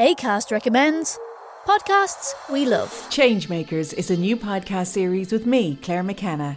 ACAST recommends podcasts we love. Changemakers is a new podcast series with me, Claire McKenna,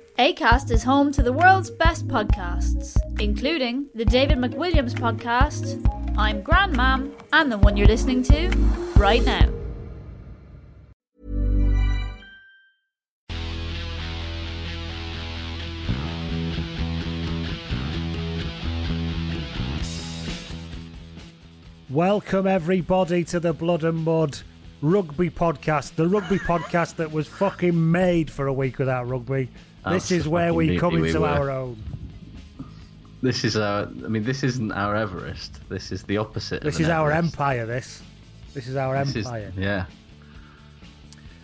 ACAST is home to the world's best podcasts, including the David McWilliams podcast, I'm Grandmam, and the one you're listening to right now. Welcome, everybody, to the Blood and Mud rugby podcast. The rugby podcast that was fucking made for a week without rugby. This is where we come Absolutely we into our own. This is our. I mean, this isn't our Everest. This is the opposite. This is our Everest. empire. This. This is our This is- empire. yeah.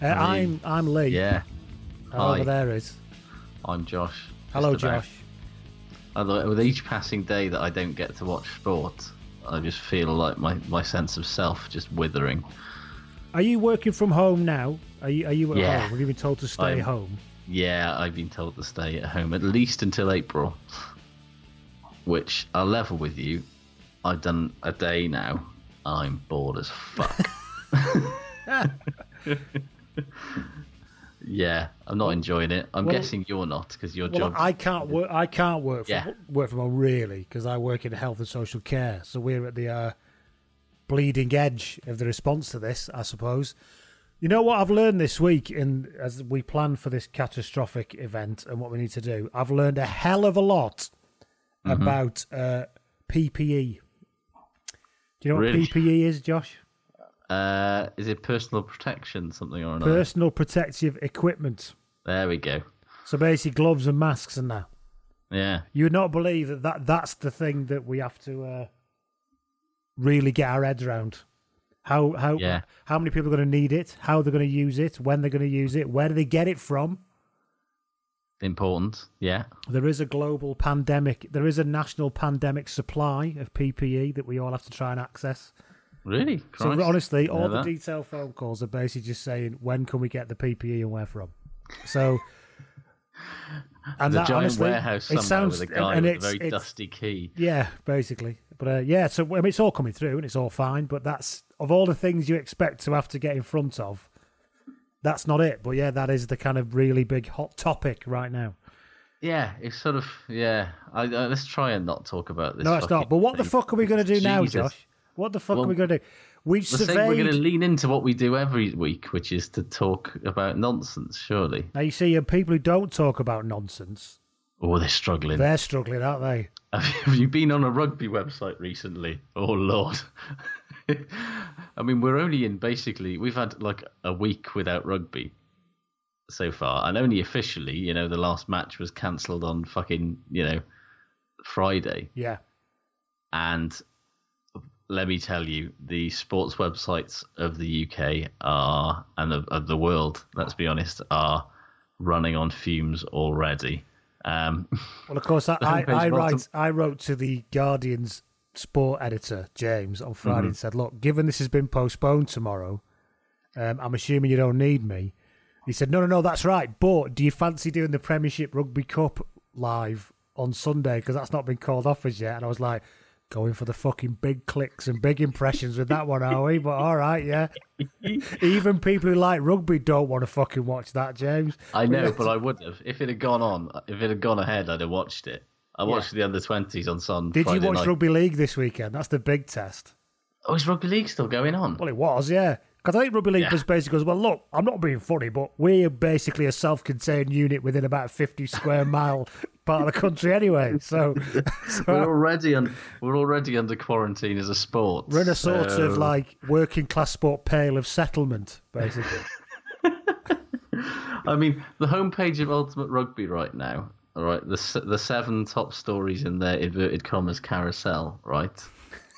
Uh, I I'm mean, I'm Lee. Yeah. And Over there is. I'm Josh. Hello, Josh. Although with each passing day that I don't get to watch sport, I just feel like my, my sense of self just withering. Are you working from home now? Are you Are you at Yeah. home? Have you been told to stay I'm- home? Yeah, I've been told to stay at home at least until April. Which I'll level with you. I've done a day now. I'm bored as fuck. yeah, I'm not enjoying it. I'm Well- guessing you're not because your Well, job. I can't work. I can't work from Yeah. work from home really because I work in health and social care. So we're at the uh, bleeding edge of the response to this, I suppose. You know what I've learned this week, in as we plan for this catastrophic event and what we need to do, I've learned a hell of a lot Mm-hmm. about uh, PPE. Do you know Really? what PPE is, Josh? Uh, is it personal protection, something or another? Personal protective equipment. there we go. So basically, gloves and masks and that. Yeah, You would not believe that, that that's the thing that we have to uh, really get our heads around. How how Yeah. how many people are going to need it? How they're going to use it? When they're going to use it? Where do they get it from? important. Yeah, There is a global pandemic. There is a national pandemic supply of PPE that we all have to try and access. really. So Christ. honestly, all the detailed phone calls are basically just saying when can we get the PPE and where from. So. And that, giant honestly, warehouse it somewhere sounds, with a guy and with a very dusty key. Yeah, basically. But uh, yeah, so I mean, it's all coming through and it's all fine. But that's of all the things you expect to have to get in front of, that's not it. But yeah, that is the kind of really big hot topic right now. Yeah, it's sort of yeah. I, I, let's try and not talk about this. no, it's not. But what the fuck are we going to do now, Jesus. Josh? What the fuck Well, are we going to do? We We're saying we're going to lean into what we do every week, which is to talk about nonsense. Surely. Now you see, people who don't talk about nonsense, Oh, they're struggling. they're struggling, aren't they? Have you- been on a rugby website recently? Oh Lord. I mean, we're only in basically, we've had like a week without rugby so far, and only officially, you know, the last match was cancelled on fucking, you know, Friday. Yeah. And let me tell you, the sports websites of the UK are, and of, of the world, let's be honest, are running on fumes already. Um, Well, of course, I, I, I write. I wrote to the Guardian's sport editor James on Friday Mhm. and said, "Look, given this has been postponed tomorrow, um, I'm assuming you don't need me." He said, "No, no, no, that's right. But do you fancy doing the Premiership Rugby Cup live on Sunday? Because that's not been called off as yet." And I was like. Going for the fucking big clicks and big impressions with that one, are we? But all right, yeah. Even people who like rugby don't want to fucking watch that, James. I know, but I would have. If it had gone on, if it had gone ahead, I'd have watched it. I Yeah. watched the under 20s on Sun. Did Friday you watch night. rugby league this weekend? That's the big test. Oh, is rugby league still going on? Well, it was, yeah. Because I think rugby league Yeah. was basically goes, well, look, I'm not being funny, but we're basically a self-contained unit within about a 50 square mile part of the country anyway. So, so We're already on. We're already under quarantine as a sport. we're in a sort so- of like working class sport pale of settlement, basically. I mean, the homepage of Ultimate Rugby right now. All right, the the seven top stories in their inverted commas carousel, right,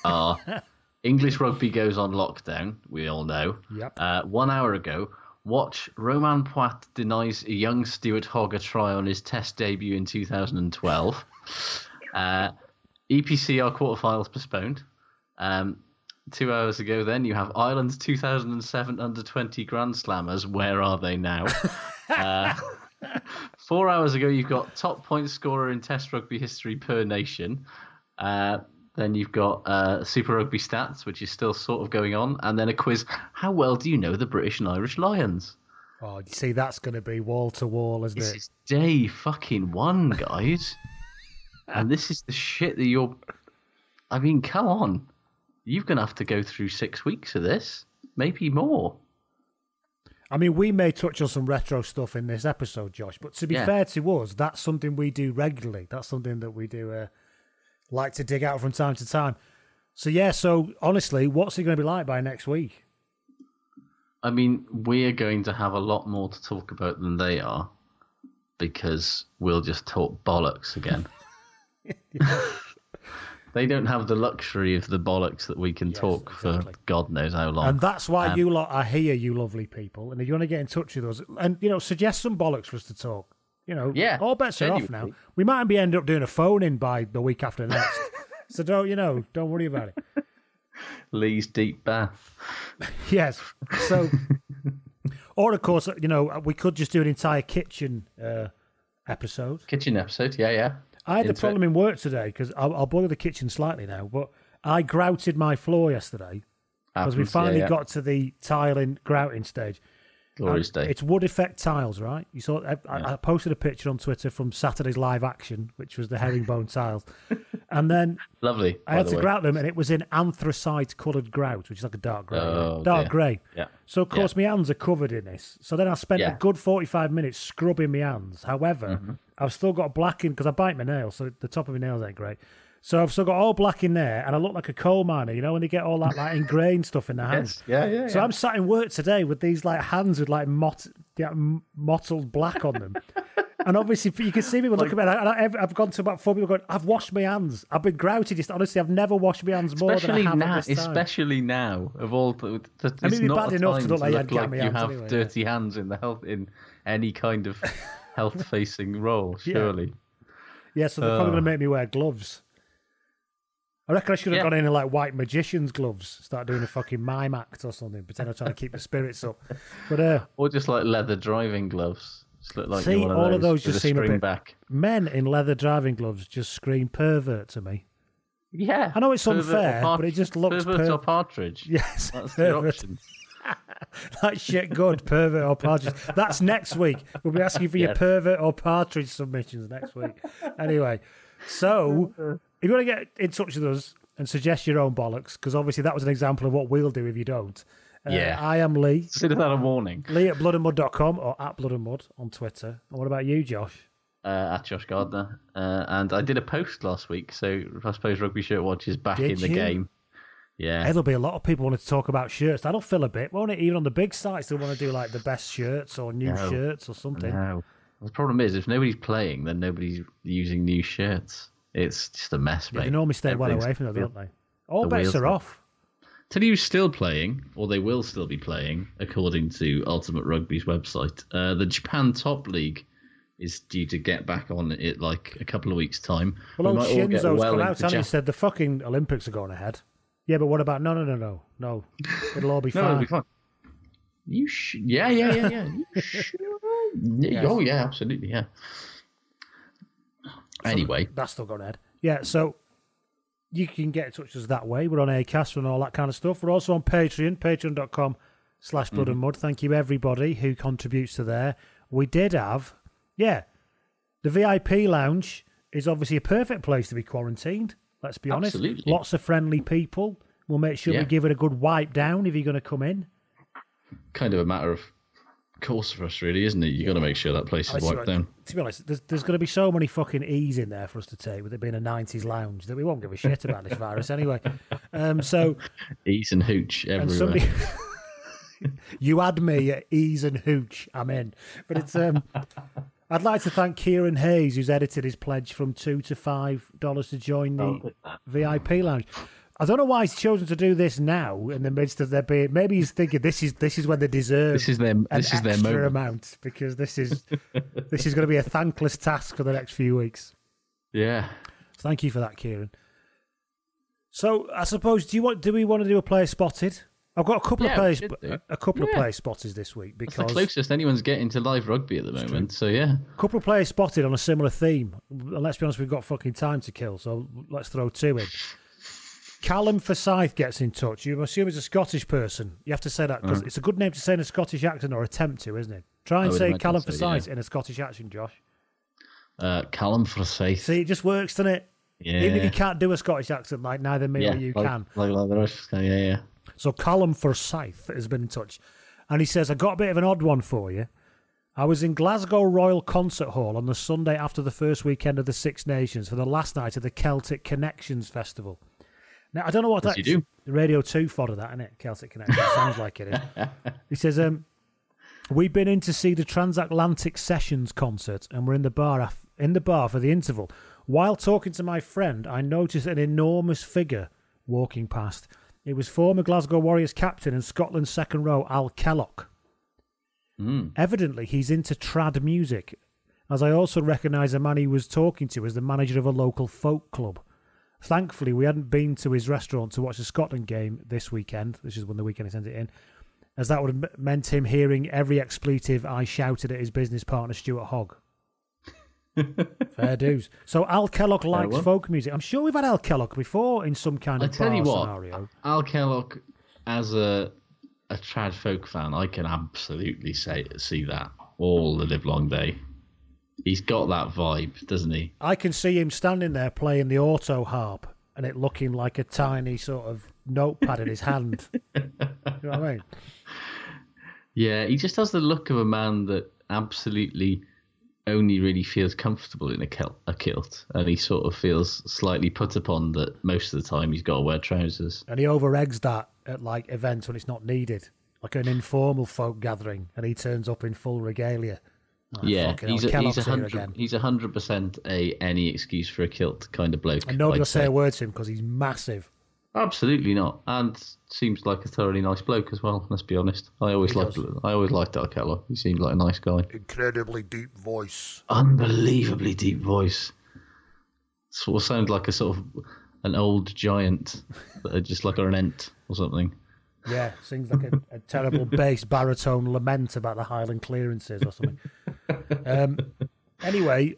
are English rugby goes on lockdown. We all know. Yep. Uh, one hour ago, watch Romain Poite denies a young Stuart Hogg a try on his Test debut in 2012. uh, EPCR quarterfinals postponed. Um, two hours ago, then you have Ireland's 2007 under 20 Grand Slammers. Where are they now? uh, four hours ago, you've got top point scorer in Test rugby history per nation. Uh, then you've got uh, Super Rugby stats, which is still sort of going on, and then a quiz. How well do you know the British and Irish Lions? Oh, you see, that's going to be wall to wall, isn't it? This it? is day fucking one, guys. and this is the shit that you're. I mean, come on. You're going to have to go through six weeks of this, maybe more. I mean, we may touch on some retro stuff in this episode, Josh, but to be Yeah. fair to us, that's something we do regularly. That's something that we do uh, like to dig out from time to time. So, yeah, so honestly, what's it going to be like by next week? I mean, we're going to have a lot more to talk about than they are because we'll just talk bollocks again. they don't have the luxury of the bollocks that we can talk for God knows how long. And that's why Um, you lot are here, you lovely people. And if you want to get in touch with us, and you know, suggest some bollocks for us to talk. You know, Yeah, all bets are off now. We might be end up doing a phone in by the week after next. so don't you know? Don't worry about it. Lee's deep bath. Yes. So, or of course, you know, we could just do an entire kitchen uh, episode. Kitchen episode, yeah, yeah. I had a Into it. problem in work today because I'll, I'll bore the kitchen slightly now, but I grouted my floor yesterday because we Happens, yeah, finally yeah. got to the tiling grouting stage. Glorious day. It's wood effect tiles, right? You saw. I, I- I posted a picture on Twitter from Saturday's live action, which was the herringbone tiles, and then Lovely. I had to way. grout them, and it was in anthracite coloured grout, which is like a dark grey, Oh, dark dear. grey. Yeah. So of course my hands are covered in this. So then I spent Yeah. a good forty-five minutes scrubbing my hands. However, Mm-hmm. I've still got black in because I bite my nails, so the top of my nails ain't great. So I've still got all black in there, and I look like a coal miner. You know when they get all that like ingrained stuff in their hands. Yes. Yeah, yeah, So yeah. I'm sat in work today with these like hands with like mott, yeah, mottled black on them. And obviously, you can see me looking at it. and I- I've, I've gone to about four people going, I've washed my hands. I've been grouted. Just honestly, I've never washed my hands more Especially than I have now, this time. especially now, of all the, the, I mean, it's it'd be not bad a enough to time look like you had look gammy you have anyway, yeah. dirty hands in the health in any kind of health-facing role. Surely, Yeah, so they're probably uh. Oh. going to make me wear gloves. I reckon I should have Yeah. gone in in like white magician's gloves, start doing a fucking mime act or something, pretend I'm trying to keep the spirits up. But uh, or just like leather driving gloves. Just look like see, of all of those just seem a bit. back. Men in leather driving gloves just scream pervert to me. Yeah, I know it's unfair, part- but it just looks pervert per- or partridge. Yes, that's the pervert. option. that shit good, pervert or partridge. That's next week. We'll be asking for your pervert or partridge submissions next week. Anyway, so if you want to get in touch with us and suggest your own bollocks, because obviously that was an example of what we'll do if you don't. Uh, Yeah. I am Lee. Consider that a warning. Lee at bloodandmud.com or at bloodandmud on Twitter. And what about you, Josh? Uh, at Josh Gardner, uh, and I did a post last week, so I suppose Rugby Shirt Watch is back Did in the you? game. Yeah. There'll be a lot of people wanting to talk about shirts. That'll fill a bit, won't it? Even on the big sites, they'll want to do like the best shirts or new No. shirts or something. No. The problem is, if nobody's playing, then nobody's using new shirts. It's just a mess, mate. they normally stay well away from it, don't they? All the bets are off. Tell you still playing, or they will still be playing, according to Ultimate Rugby's website. Uh, the Japan Top League is due to get back on it like a couple of weeks' time. Well, We old might all get Shinzo's well come out and he said the fucking Olympics are going ahead. Yeah, but what about? No, no, no, no, no. It'll all be No, fine. it'll be fine. You sh- yeah, yeah, yeah, yeah. Yes. Oh, yeah, absolutely, yeah. Anyway, that's still going ahead. Yeah, so you can get in touch with us that way. We're on Acast and all that kind of stuff. We're also on Patreon, patreon.com slash blood and Mm-hmm. mud. Thank you everybody who contributes to there. We did have, yeah, the VIP lounge is obviously a perfect place to be quarantined. Let's be honest. Absolutely. Lots of friendly people. We'll make sure Yeah. we give it a good wipe down if you're going to come in. kind of a matter of course for us, really, isn't it? You've got to make sure that place is wiped what- down. To be honest, there's, there's going to be so many fucking E's in there for us to take with it being a 90s lounge that we won't give a shit about this virus anyway. Um, so, Ease and hooch everywhere. and somebody. you add me at E's and Hooch, I'm in. But it's. um. I'd like to thank Kieran Hayes, who's edited his pledge from two to five dollars to join the VIP lounge. I don't know why he's chosen to do this now in the midst of their being. Maybe he's thinking this is this is when they deserve. This is their- an this is their moment. amount because this is this is going to be a thankless task for the next few weeks. yeah. Thank you for that, Kieran. So I suppose do you want do we want to do a player spotted? I've got a couple Yeah, of players a couple of Yeah. player spotters this week It's the because closest anyone's getting to live rugby at the moment. So, yeah. a couple of players spotted on a similar theme. And let's be honest, we've got fucking time to kill, so let's throw two in. Callum Forsyth gets in touch. You assume he's a Scottish person. You have to say that because Mm. it's a good name to say in a Scottish accent or attempt to, isn't it? Try and say Callum so, Forsyth yeah. in a Scottish accent, Josh. Uh, Callum Forsyth. See, it just works, doesn't it? Yeah. Even if you can't do a Scottish accent like neither me yeah, or you like, can. Like, like the rest. Yeah, yeah. So Callum Forsyth has been in touch, and he says, "I got a bit of an odd one for you. I was in Glasgow Royal Concert Hall on the Sunday after the first weekend of the Six Nations for the last night of the Celtic Connections Festival. Now I don't know what Yes, that you do. Radio Two fodder that, isn't it? Celtic Connections sounds like it is. He says, um, "We've been in to see the Transatlantic Sessions concert, and we're in the bar af- in the bar for the interval. While talking to my friend, I noticed an enormous figure walking past. It was former Glasgow Warriors captain and Scotland's second row Al Kellock. Evidently, he's into trad music, as I also recognise the man he was talking to as the manager of a local folk club." Thankfully, we hadn't been to his restaurant to watch the Scotland game this weekend. This is when the weekend he sent it in, as that would have meant him hearing every expletive I shouted at his business partner Stuart Hogg. Fair dues. So Al Kellock likes well. folk music. I'm sure we've had Al Kellock before in some kind of I tell you what, scenario. Al Kellock, as a a trad folk fan, I can absolutely say see that all the live long day. He's got that vibe, doesn't he? I can see him standing there playing the auto harp and it looking like a tiny sort of notepad in his hand. you know what I mean? Yeah, he just has the look of a man that absolutely only really feels comfortable in a kilt, a kilt, and he sort of feels slightly put upon that most of the time he's got to wear trousers. And he over eggs that at like events when it's not needed, like an informal folk gathering, and he turns up in full regalia. Oh, yeah, he's hell, a, he's a hundred he's a hundred percent a any excuse for a kilt kind of bloke. And nobody I'd will say say. a word to him because he's massive. Absolutely not, and seems like a thoroughly nice bloke as well. Let's be honest. I always He liked does. I always liked Al Kellock. He seemed like a nice guy. Incredibly deep voice. Unbelievably deep voice. Sort of sounds like a sort of an old giant, just like an ent or something. Yeah, sings like a, a terrible bass baritone lament about the Highland clearances or something. Um, anyway,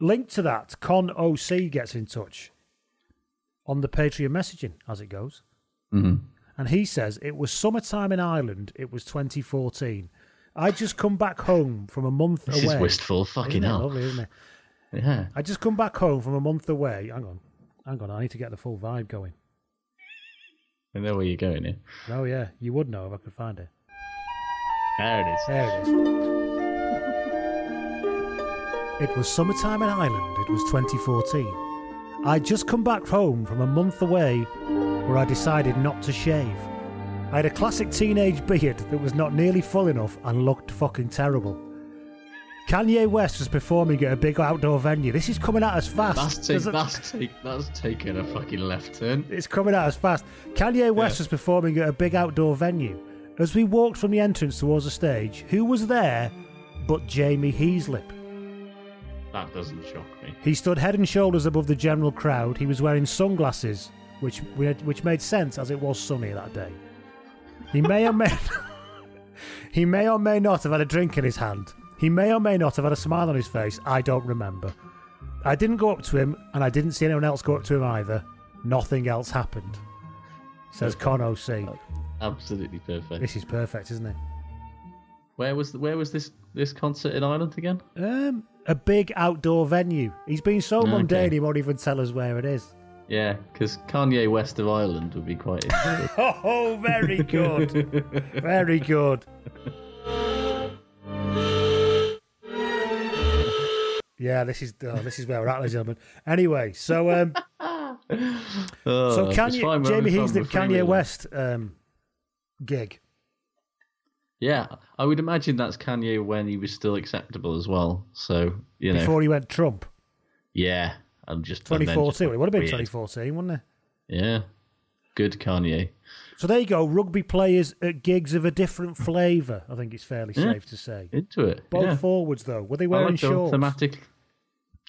linked to that, Con OC gets in touch on the Patreon messaging as it goes. Mhm. And he says, It was summertime in Ireland. It was 2014. I just come back home from a month This away. is wistful. Fucking it hell. lovely, isn't it? Yeah. I just come back home from a month away. Hang on. Hang on. I need to get the full vibe going. I know where you're going here. Oh, yeah. You would know if I could find it. There it is. There it is. It was summertime in Ireland. It was 2014. I'd just come back home from a month away where I decided not to shave. I had a classic teenage beard that was not nearly full enough and looked fucking terrible. Kanye West was performing at a big outdoor venue. This is coming out as fast. That's, take, a- that's, take, that's taken a fucking left turn. It's coming out as fast. Kanye West was performing at a big outdoor venue. As we walked from the entrance towards the stage, who was there but Jamie Heaslip? That doesn't shock me. He stood head and shoulders above the general crowd. He was wearing sunglasses, which which made sense as it was sunny that day. He may or may he may or may not have had a drink in his hand. He may or may not have had a smile on his face. I don't remember. I didn't go up to him, and I didn't see anyone else go up to him either. Nothing else happened. Says Con OC. Absolutely perfect. This is perfect, isn't it? Where was the, where was this this concert in Ireland again? Um, a big outdoor venue. He's been so Okay. mundane, he won't even tell us where it is. Yeah, because Kanye West of Ireland would be quite interesting. Oh, very good. very good. Yeah, this is oh, this is where we're at, ladies and gentlemen. Anyway, so um, Oh, so it's fine, Kanye, Jamie Heaslip, we're Kanye. West um, gig. Yeah, I would imagine that's Kanye when he was still acceptable as well. So you know, before he went Trump, yeah, I'm just just 2014. It would have been weird. 2014, wouldn't it? Yeah, good Kanye. So there you go. Rugby players at gigs of a different flavour. I think it's fairly Yeah. safe to say. Into it. Both yeah. forwards though, were they wearing like shorts? thematic.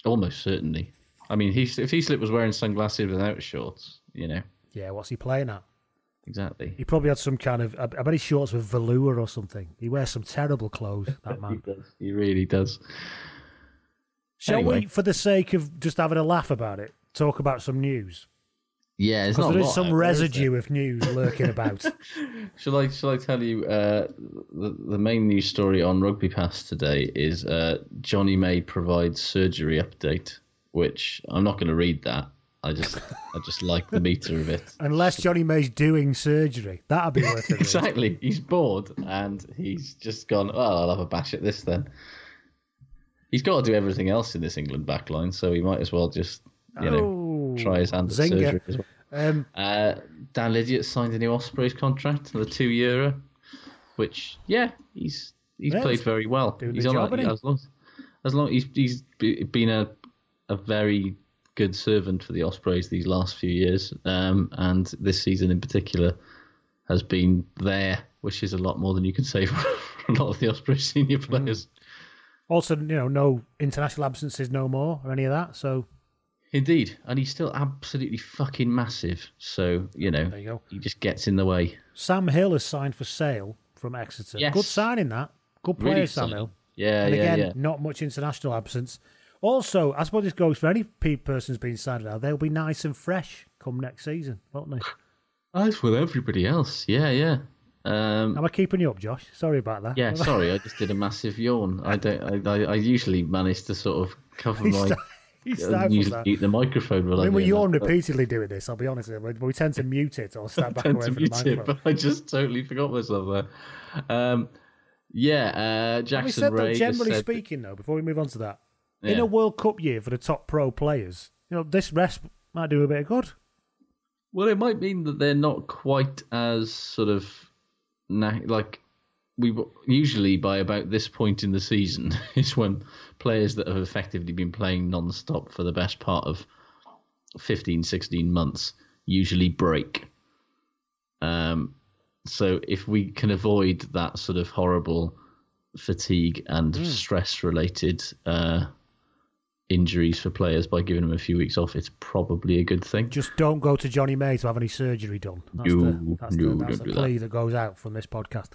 Almost certainly. I mean, he, if Heaslip was wearing sunglasses without shorts, you know, Yeah, what's he playing at? exactly. He probably had some kind of. I bet his shorts were velour or something. He wears some terrible clothes. That He man. does. He really does. Shall Anyway. we, for the sake of just having a laugh about it, talk about some news? Yeah, it's Because not there is some there, is residue of news lurking about. Shall I shall I tell you uh, the the main news story on Rugby Pass today is uh, Johnny May provides surgery update, which I'm not going to read that. I just I just like the meter of it. Unless Johnny May's doing surgery, that'd be worth it. Exactly. He's bored and he's just gone. Oh, I'll have a bash at this then. He's got to do everything else in this England backline, so he might as well just you know Oh, try his hand at surgery as well. Um, Uh, Dan Lydiate signed a new Ospreys contract, for the two euro, which yeah, he's he's Yeah, played very well. He's on job, that- as long as long he's he's be- been a a very good servant for the Ospreys these last few years, um, and this season in particular has been there, which is a lot more than you can say for a lot of the Ospreys senior Mm. players. also, you know, no international absences no more or any of that. So Indeed, and he's still absolutely fucking massive. So you know, There you go. he just gets in the way. Sam Hill has signed for Sale from Exeter. Yes. Good signing that. Good player, Really Sam. Hill. Yeah, and yeah, again, yeah. not much international absence. Also, I suppose this goes for any pe- person who's been signed now. They'll be nice and fresh come next season, won't they? As with everybody else, yeah, yeah. Um, Am I keeping you up, Josh? Sorry about that. yeah, sorry, I just did a massive yawn. I don't. I, I, I usually manage to sort of cover my. Sta- he uh, stifles that. mute the microphone. I mean, we yawn that, but repeatedly doing this. I'll be honest, with you, but we tend to mute it or step I back away to from the mute it, microphone. but I just totally forgot myself there. Um, yeah, uh, Having Jackson said that, Ray. just generally said- speaking, though, before we move on to that, in a World Cup year for the top pro players, you know, this rest might do a bit of good. Well, it might mean that they're not quite as sort of like we usually by about this point in the season is when players that have effectively been playing non-stop for the best part of 15 16 months usually break um so if we can avoid that sort of horrible fatigue and stress related uh injuries for players by giving them a few weeks off it's probably a good thing Just don't go to Johnny May to have any surgery done. That's No, the, that's no, the, that's don't the do plea that. goes out from this podcast.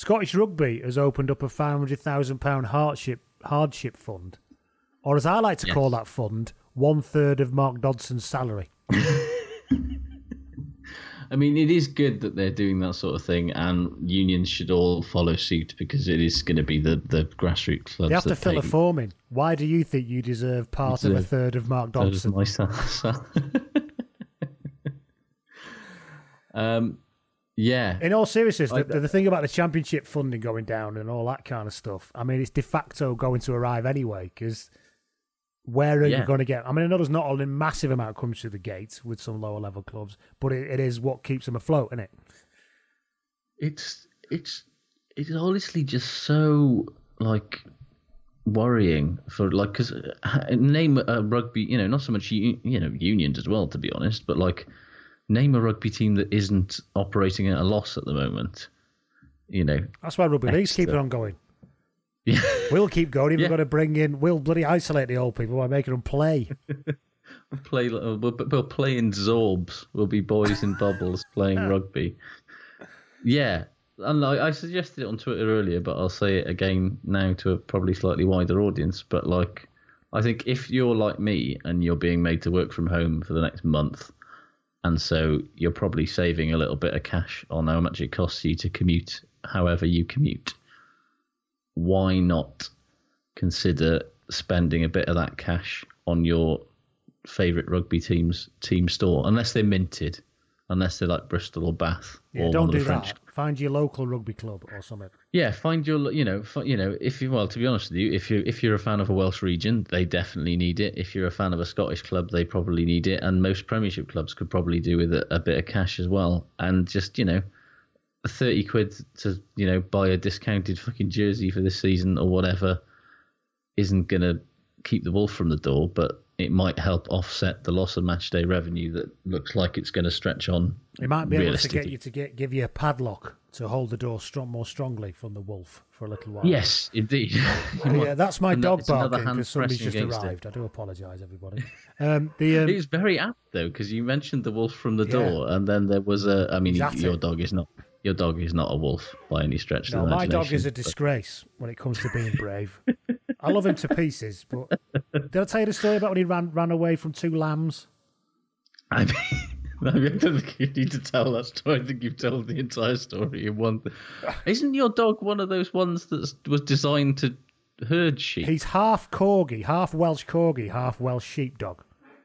Scottish Rugby has opened up a £500,000 hardship, hardship fund, or as I like to call that fund, one third of Mark Dodson's salary. I mean, it is good that they're doing that sort of thing, and unions should all follow suit because it is going to be the, the grassroots clubs They have to fill a form in. Why do you think you deserve part of a third of Mark That is Dodson? my sal- um, yeah, In all seriousness, the, the thing about the championship funding going down and all that kind of stuff, I mean, it's de facto going to arrive anyway because Where are Yeah. you going to get? I mean, I know there's not a massive amount comes through the gates with some lower level clubs, but it, it is what keeps them afloat, isn't it? It's it's it's honestly just so like worrying for like because uh, name a rugby you know not so much you know unions as well to be honest but like name a rugby team that isn't operating at a loss at the moment you know That's why rugby leagues keep it on going. yeah We'll keep going. Even Yeah. got to bring in. We'll bloody isolate the old people by making them play. play we'll, we'll play in zorbs we'll be boys in bubbles playing rugby yeah and I, I suggested it on twitter earlier but i'll say it again now to a probably slightly wider audience but like i think if you're like me and you're being made to work from home for the next month and so you're probably saving a little bit of cash on how much it costs you to commute however you commute why not consider spending a bit of that cash on your favourite rugby team's team store, unless they're minted, unless they're like Bristol or Bath Yeah, or don't one of do the French. Find your local rugby club or something. Yeah, find your you know you know if you well to be honest with you, if you if you're a fan of a Welsh region, they definitely need it. If you're a fan of a Scottish club, they probably need it, and most Premiership clubs could probably do with a, a bit of cash as well. And just you know, thirty quid to you know buy a discounted fucking jersey for this season or whatever isn't gonna keep the wolf from the door, but it might help offset the loss of match day revenue that looks like it's going to stretch on. It might be able to get you to get give you a padlock to hold the door strong, more strongly from the wolf for a little while. Yes, indeed. yeah, that's my And dog barking because somebody's just against it. arrived. I do apologise, everybody. Um, the um, It's very apt though because you mentioned the wolf from the Yeah. door, and then there was a. I mean, at your dog is not. Your dog is not a wolf by any stretch no, of the my dog is a imagination, but- disgrace when it comes to being brave. I love him to pieces, but did I tell you the story about when he ran ran away from two lambs? I mean, I don't think you need to tell that story. I think you've told the entire story in one. Isn't your dog one of those ones that was designed to herd sheep? He's half corgi, half Welsh corgi, half Welsh sheepdog.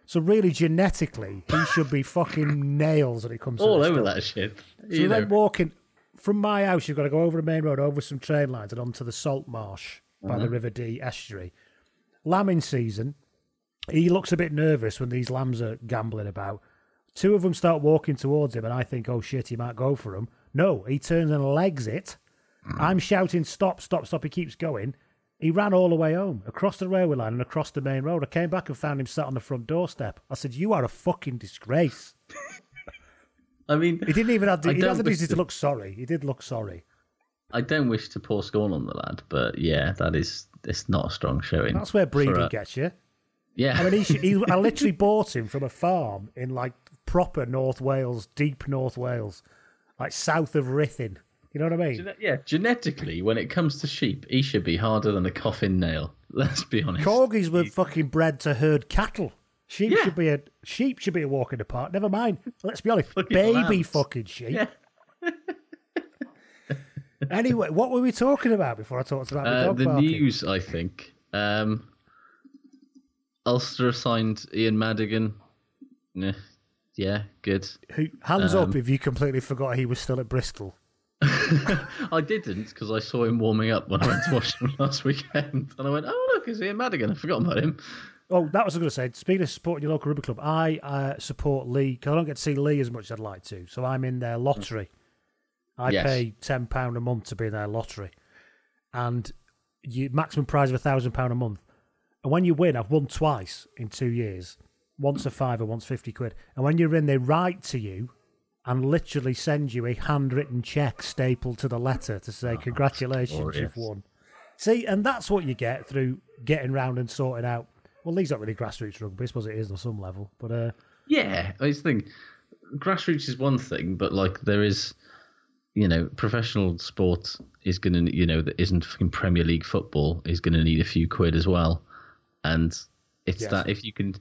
So really, genetically, he should be fucking nails when it comes to All over stuff. that shit. So You know. walking from my house. You've got to go over the main road, over some train lines, and onto the salt marsh by the Uh-huh. River Dee estuary. Lambing season. He looks a bit nervous when these lambs are gambling about. Two of them start walking towards him, and I think, oh shit, he might go for them. No, he turns and legs it. I'm shouting, stop, stop, stop. He keeps going. He ran all the way home, across the railway line and across the main road. I came back and found him sat on the front doorstep. I said, You are a fucking disgrace. I mean, He didn't even have the, he don't the to to- look sorry. He did look sorry. I don't wish to pour scorn on the lad, but yeah, that is it's not a strong showing. That's where for breeding a- gets you. Yeah, I mean, he, sh- he, I literally bought him from a farm in like proper North Wales, deep North Wales, like south of Ruthin. You know what I mean? Gene- yeah, genetically, when it comes to sheep, he should be harder than a coffin nail. Let's be honest. Corgis were fucking bred to herd cattle. Sheep Yeah. should be a sheep should be a walk in the park. Never mind. Let's be honest, Fucking baby lambs. fucking sheep. Yeah. Anyway, what were we talking about before I talked about the Uh, dog the news, I think. Um, Ulster signed Ian Madigan. Yeah, yeah, good. Who, hands up Um, if you completely forgot he was still at Bristol. I didn't because I saw him warming up when I went to watch him last weekend, and I went, "Oh look, it's Ian Madigan." I forgot about him. Oh, that was what I was going to say. Speaking of supporting your local rugby club, I uh, support Lee because I don't get to see Lee as much as I'd like to. So I'm in their lottery. I Yes. pay ten pound a month to be in their lottery, and you maximum prize of a thousand pound a month. And when you win, I've won twice in two years. Once a fiver, once fifty quid. And when you're in, they write to you and literally send you a handwritten check stapled to the letter to say congratulations, you've won. See, and that's what you get through getting round and sorting out. Well, these aren't really grassroots rugby, I suppose it is on some level, but uh, Yeah, I just think grassroots is one thing, but like there is, you know, professional sports is going to, you know, that isn't fucking Premier League football is going to need a few quid as well, and it's Yes. that if you can,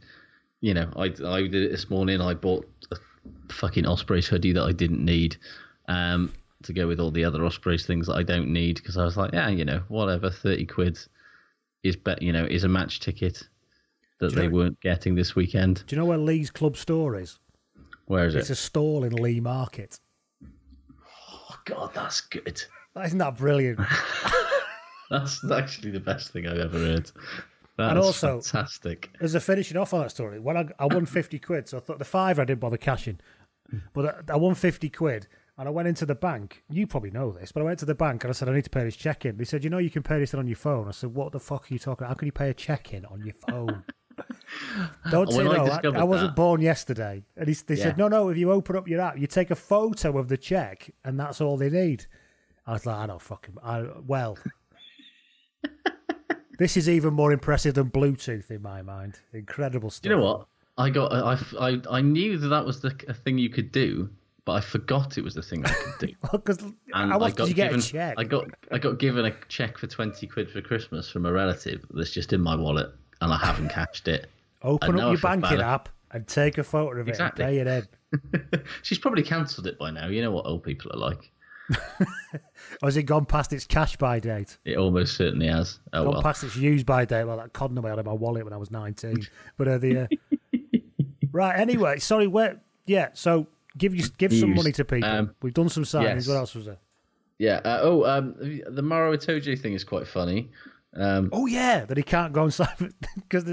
you know, I I did it this morning. I bought a fucking Ospreys hoodie that I didn't need, um, to go with all the other Ospreys things that I don't need because I was like, yeah, you know, whatever, thirty quid is bet, you know, is a match ticket that they know- weren't getting this weekend. do you know where Lee's club store is? Where is It's it? It's a stall in Lee Market. God, that's good. Isn't that brilliant? That's actually the best thing I've ever heard. That's and also, fantastic. As a finishing off on that story, when I, I won 50 quid, so I thought the five I didn't bother cashing, but I, I won 50 quid and I went into the bank. You probably know this, but I went to the bank and I said, I need to pay this check in. They said, You know, you can pay this in on your phone. I said, What the fuck are you talking about? How can you pay a check in on your phone? Don't say I no. I, I wasn't born yesterday. And he, they Yeah. said, No, no, if you open up your app, you take a photo of the check and that's all they need. I was like, I don't fucking. I, well. this is even more impressive than Bluetooth in my mind. Incredible stuff. You know what? I got. I, I, I knew that that was the a thing you could do, but I forgot it was the thing I could do. Because And how I got did you get given, a check? I got I got given a check for twenty quid for Christmas from a relative that's just in my wallet, and I haven't cashed it. Open up your banking app and take a photo of it Exactly. and pay it in. She's probably cancelled it by now. You know what old people are like. Or has it gone past its cash by date? It almost certainly has. Oh gone well. past its use by date. Well, that condom I had in my wallet when I was 19. But uh, the. Uh... right, anyway, sorry, where. Yeah, so give you give some money to people. Um, We've done some signings. yes. What else was there? Yeah. Uh, oh, um, the Maro Itoje thing is quite funny. Um, Oh, yeah, that he can't go and sign because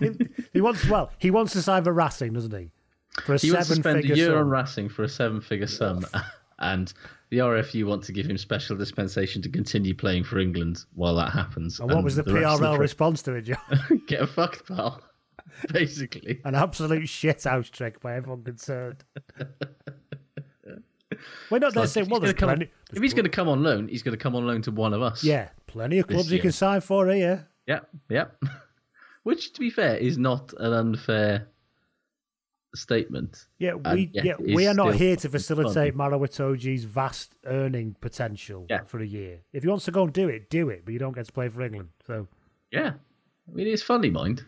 he wants, well, he wants to sign for Racing, doesn't he? For a he wants to seven spend figure a year sum. on Racing for a seven-figure sum, and the RFU want to give him special dispensation to continue playing for England while that happens. And what was the, of PRL the response to it, John? Get a fucked, pal. Basically. An absolute shit shithouse trick by everyone concerned. We're not there Like, saying, well, there's come- plenty. if he's going to come on loan, he's going to come on loan to one of us. Yeah, plenty of clubs you can sign for here. Yep. Yep. Which, to be fair, is not an unfair statement. Yeah, we yeah, we are not here to facilitate. Maro Itoje's vast earning potential Yeah. for a year. If he wants to go and do it, do it, but you don't get to play for England. So, Yeah. I mean, it's funny, mind.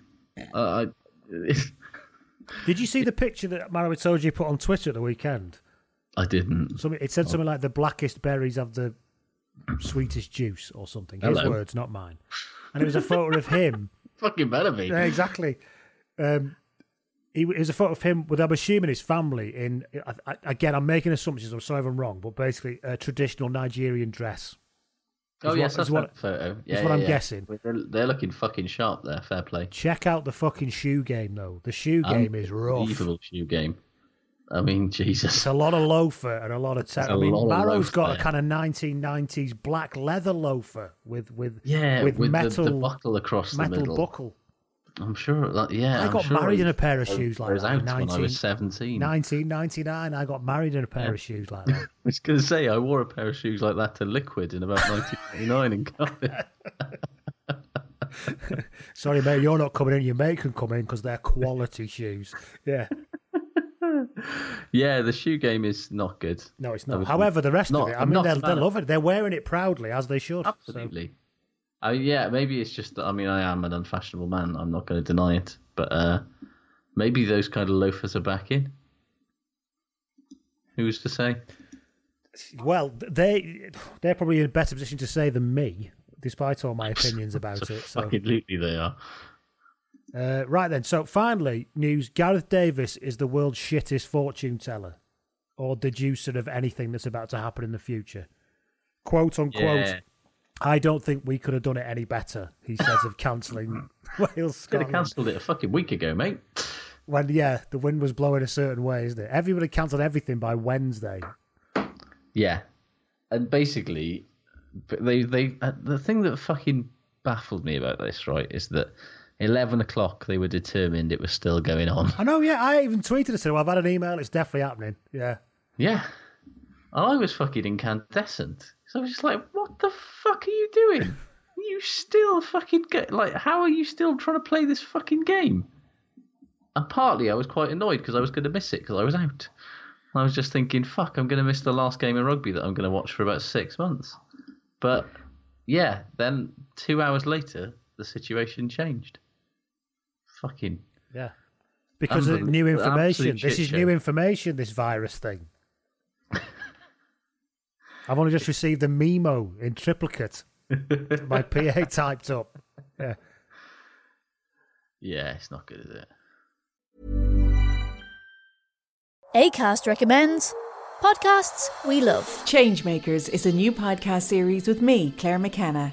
Uh, I, did you see the picture that Marawitoji put on Twitter at the weekend? I didn't. Something, it said something like the blackest berries have the sweetest juice or something. His words, not mine. And it was a photo of him. Fucking better be. Yeah, exactly. Um, he, it was a photo of him with, I'm assuming, his family in. I, I, again, I'm making assumptions. I'm sorry if I'm wrong, but basically a traditional Nigerian dress. Oh, yes, what- that's what- photo. Yeah, what yeah, I'm yeah. guessing. They're, they're looking fucking sharp there. Fair play. Check out the fucking shoe game, though. The shoe game is rough. Unbelievable shoe game. I mean, Jesus. It's a lot of loafer and a lot of. Te- I mean, Barrow's got a kind of 1990s black leather loafer with with Yeah, with, with, metal the, the buckle across the middle. buckle. I'm sure. That, yeah, I I'm got sure married in a pair of shoes like that. out in when I was 17. 1999, I got married in a pair Yeah. of shoes like that. I was going to say, I wore a pair of shoes like that to Liquid in about 1999 in Cardiff. Sorry, mate, you're not coming in. Your mate can come in because they're quality shoes. Yeah. Yeah, the shoe game is not good. No, it's not. However, the rest not- of it, I I'm mean, they'll of- love it. They're wearing it proudly, as they should. Absolutely. Mean, yeah, maybe it's just that, I mean, I am an unfashionable man. I'm not going to deny it. But uh, maybe those kind of loafers are back in. Who's to say? Well, they they're probably in a better position to say than me, despite all my opinions about it. So, lootly they are. Uh, right then. So finally, news: Gareth Davies is the world's shittest fortune teller, or deducer of anything that's about to happen in the future. Quote unquote. Yeah. I don't think we could have done it any better. He says of cancelling Wales Could have cancelled it a fucking week ago, mate. When yeah, the wind was blowing a certain way, isn't it? Everybody cancelled everything by Wednesday. Yeah, and basically, they they uh, the thing that fucking baffled me about this right is that eleven o'clock they were determined it was still going on. I know, yeah. I even tweeted said, "Well, I've had an email. It's definitely happening." Yeah. Yeah, oh, I was fucking incandescent. So I was just like, "What the fuck are you doing? You still fucking get like? How are you still trying to play this fucking game?" And partly I was quite annoyed because I was going to miss it because I was out. I was just thinking, "Fuck, I'm going to miss the last game of rugby that I'm going to watch for about six months." But yeah, then two hours later, the situation changed. Fucking Yeah. Because of new information. This is new information, this virus thing. I've only just received a memo in triplicate. My PA typed up. Yeah. yeah, it's not good, is it? ACAST recommends podcasts we love. Changemakers is a new podcast series with me, Claire McKenna,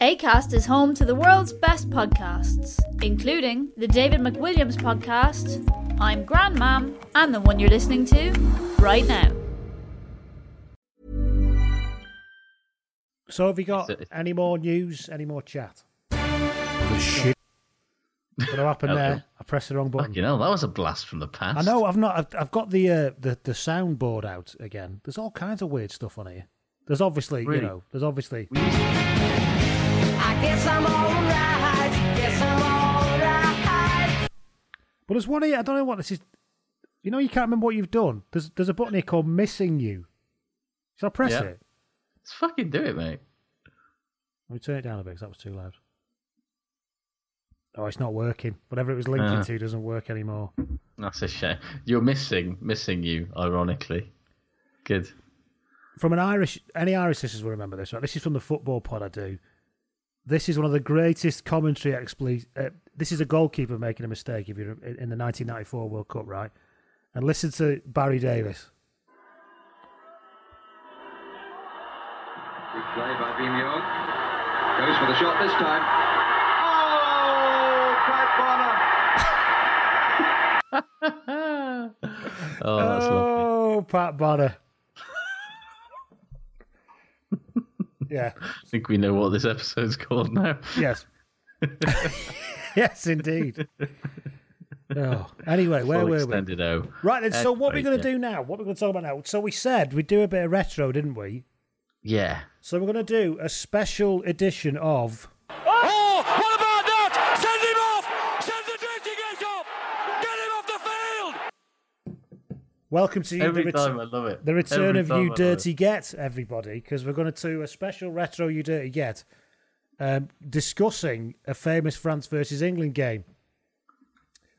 ACAST is home to the world's best podcasts, including the David McWilliams podcast, I'm Grandmam, and the one you're listening to right now. So have you got any more news? Any more chat? The shit. What happened Okay. there? I pressed the wrong button. You know that was a blast from the past. I know. I've not. I've, I've got the uh, the the soundboard out again. There's all kinds of weird stuff on here. There's obviously, Really? you know, there's obviously. But there's one here. I don't know what this is. You know, you can't remember what you've done. There's there's a button here called "Missing You." Shall I press Yeah. it? Let's fucking do it, mate. Let me turn it down a bit because that was too loud. Oh, it's not working. Whatever it was linking Uh. to doesn't work anymore. That's a shame. You're missing, missing you, ironically. Good. From an Irish, any Irish listeners will remember this, right? This is from the football pod I do. This is one of the greatest commentary exple- uh, This is a goalkeeper making a mistake if you're in the 1994 World Cup, right? And listen to Barry Davies. Good play by Vimeo. Goes for the shot this time. Oh, Pat Bonner. Oh, that's lovely. Oh, Pat Bonner. Yeah. I think we know what this episode's called now. Yes. yes, indeed. Oh. Anyway, where Full were we? extended O. Right then. So what we're Anyway, going to do now? What we're going to talk about now? So we said we'd do a bit of retro, didn't we? Yeah. So we're going to do a special edition of. Oh, what about that? Send him off! Send the drifting gate off! Get him off the field! Welcome to Every the, time I love it. the return Every of I You Dirty Get, everybody, because we're going to do a special retro You Dirty Get, um, discussing a famous France versus England game,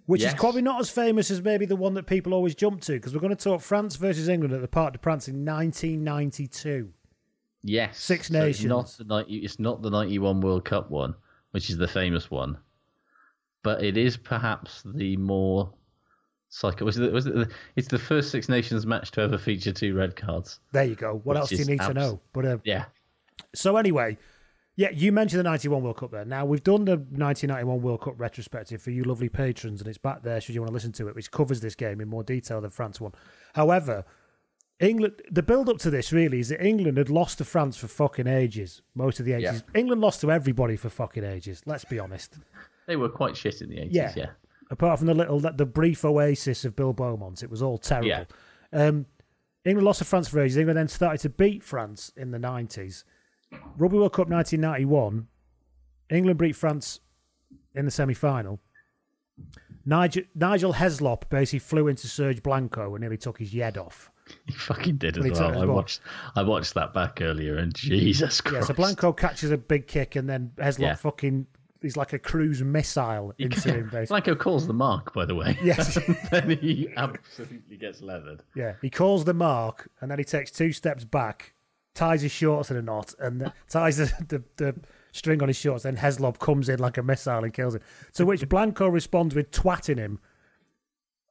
which is probably not as famous as maybe the one that people always jump to, because we're going to talk France versus England at the Parc des Princes in 1992. Yes. Six So It's not, nations. the 90, it's not the 91 World Cup one, which is the famous one, but it is perhaps the more Was it, was it the, it's the first Six Nations match to ever feature two red cards. There you go. What else do you need to know? But uh, Yeah. So anyway, yeah, you mentioned the 91 World Cup there. Now, we've done the 1991 World Cup retrospective for you lovely patrons, and it's back there should you want to listen to it, which covers this game in more detail than France won. However, England, the build up to this really is that England had lost to France for fucking ages, most of the 80s. Yeah. England lost to everybody for fucking ages, let's be honest. They were quite shit in the 80s, Yeah. yeah. Apart from the little, the brief oasis of Bill Beaumont, it was all terrible. Yeah. Um, England lost to France for ages. England then started to beat France in the 90s. Rugby World Cup 1991, England beat France in the semi final. Nigel, Nigel Heslop basically flew into Serge Blanco and nearly took his head off. He fucking did as Well, well. I watched, I watched that back earlier, and Jesus Yeah, Christ. so Blanco catches a big kick and then Heslop Yeah. fucking, he's like a cruise missile into him, basically. Blanco calls the mark, by the way. Yes. And then he absolutely gets leathered. Yeah, he calls the mark and then he takes two steps back, ties his shorts in a knot, and ties the, the, the string on his shorts. Then Heslop comes in like a missile and kills him. To which Blanco responds with twatting him.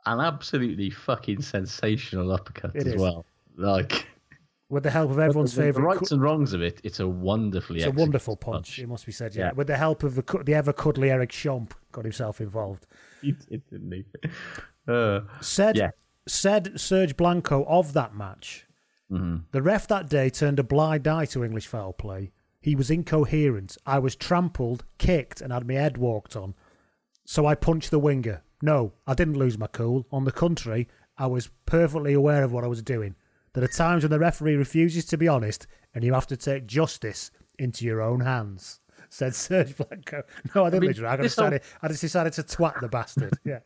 An absolutely fucking sensational uppercut It as is. well. Like With the help of everyone's the, the favourite. rights and wrongs of it, it's a wonderfully it's a wonderful punch, it must be said. Yeah. Yeah. With the help of the, the ever cuddly Eric Champ, got himself involved. He did, didn't he? Uh, Said, Yeah. said Serge Blanco of that match, mhm. the ref that day turned a blind eye to English foul play. He was incoherent. I was trampled, kicked, and had my head walked on. So I punched the winger. No, I didn't lose my cool. On the contrary, I was perfectly aware of what I was doing. There are times when the referee refuses to be honest, and you have to take justice into your own hands. Said Serge Blanco. No, I didn't mean, lose it. I, this whole- I just decided to twat the bastard. Yeah.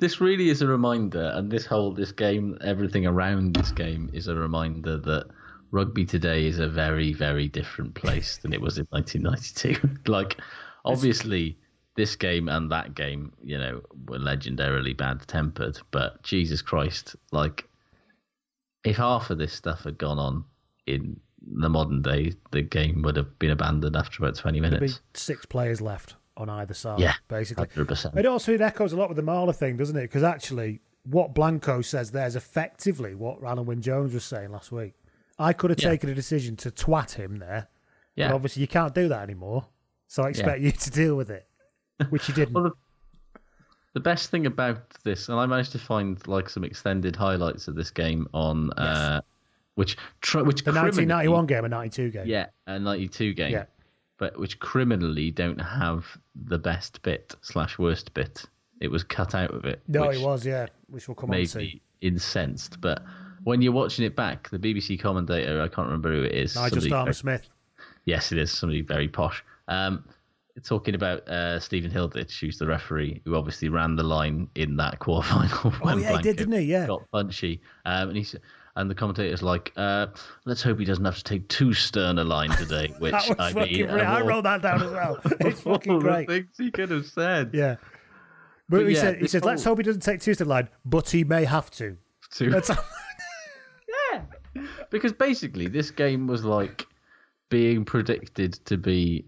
this really is a reminder, and this whole this game, everything around this game is a reminder that rugby today is a very, very different place than it was in 1992. like, obviously, this game and that game, you know, were legendarily bad tempered, but Jesus Christ, like, if half of this stuff had gone on in the modern day, the game would have been abandoned after about 20 There'd be minutes. six players left on either side. Yeah, basically. 100%. It also it echoes a lot with the Marler thing, doesn't it? Because actually, what Blanco says there is effectively what Alun Wyn Jones was saying last week. I could have Yeah. taken a decision to twat him there, Yeah. but obviously you can't do that anymore. So I expect you to deal with it, which you didn't. Well, the, the best thing about this, and I managed to find like some extended highlights of this game on, uh, which tr- which the 1991 game, a 92 game. yeah, a '92 game, Yeah. but which criminally don't have the best bit slash worst bit. It was cut out of it. No, it was, yeah, which we'll come on to. incensed. But when you're watching it back, the BBC commentator, I can't remember who it is. Nigel Starmer Smith. Yes, it is somebody very posh. Um, talking about uh, Stephen Hilditch, who's the referee, who obviously ran the line in that quarterfinal. Oh, when yeah, he did, didn't he? Yeah. Got punchy, um, and he's and the commentator's like, uh, "Let's hope he doesn't have to take too stern a line today." Which I mean. I wrote that down as well. It's fucking great. Things he could have said. Yeah. But, But he yeah, said, he this says, let's hope he doesn't take Tuesday line, but he may have to. To- That's- because basically this game was like being predicted to be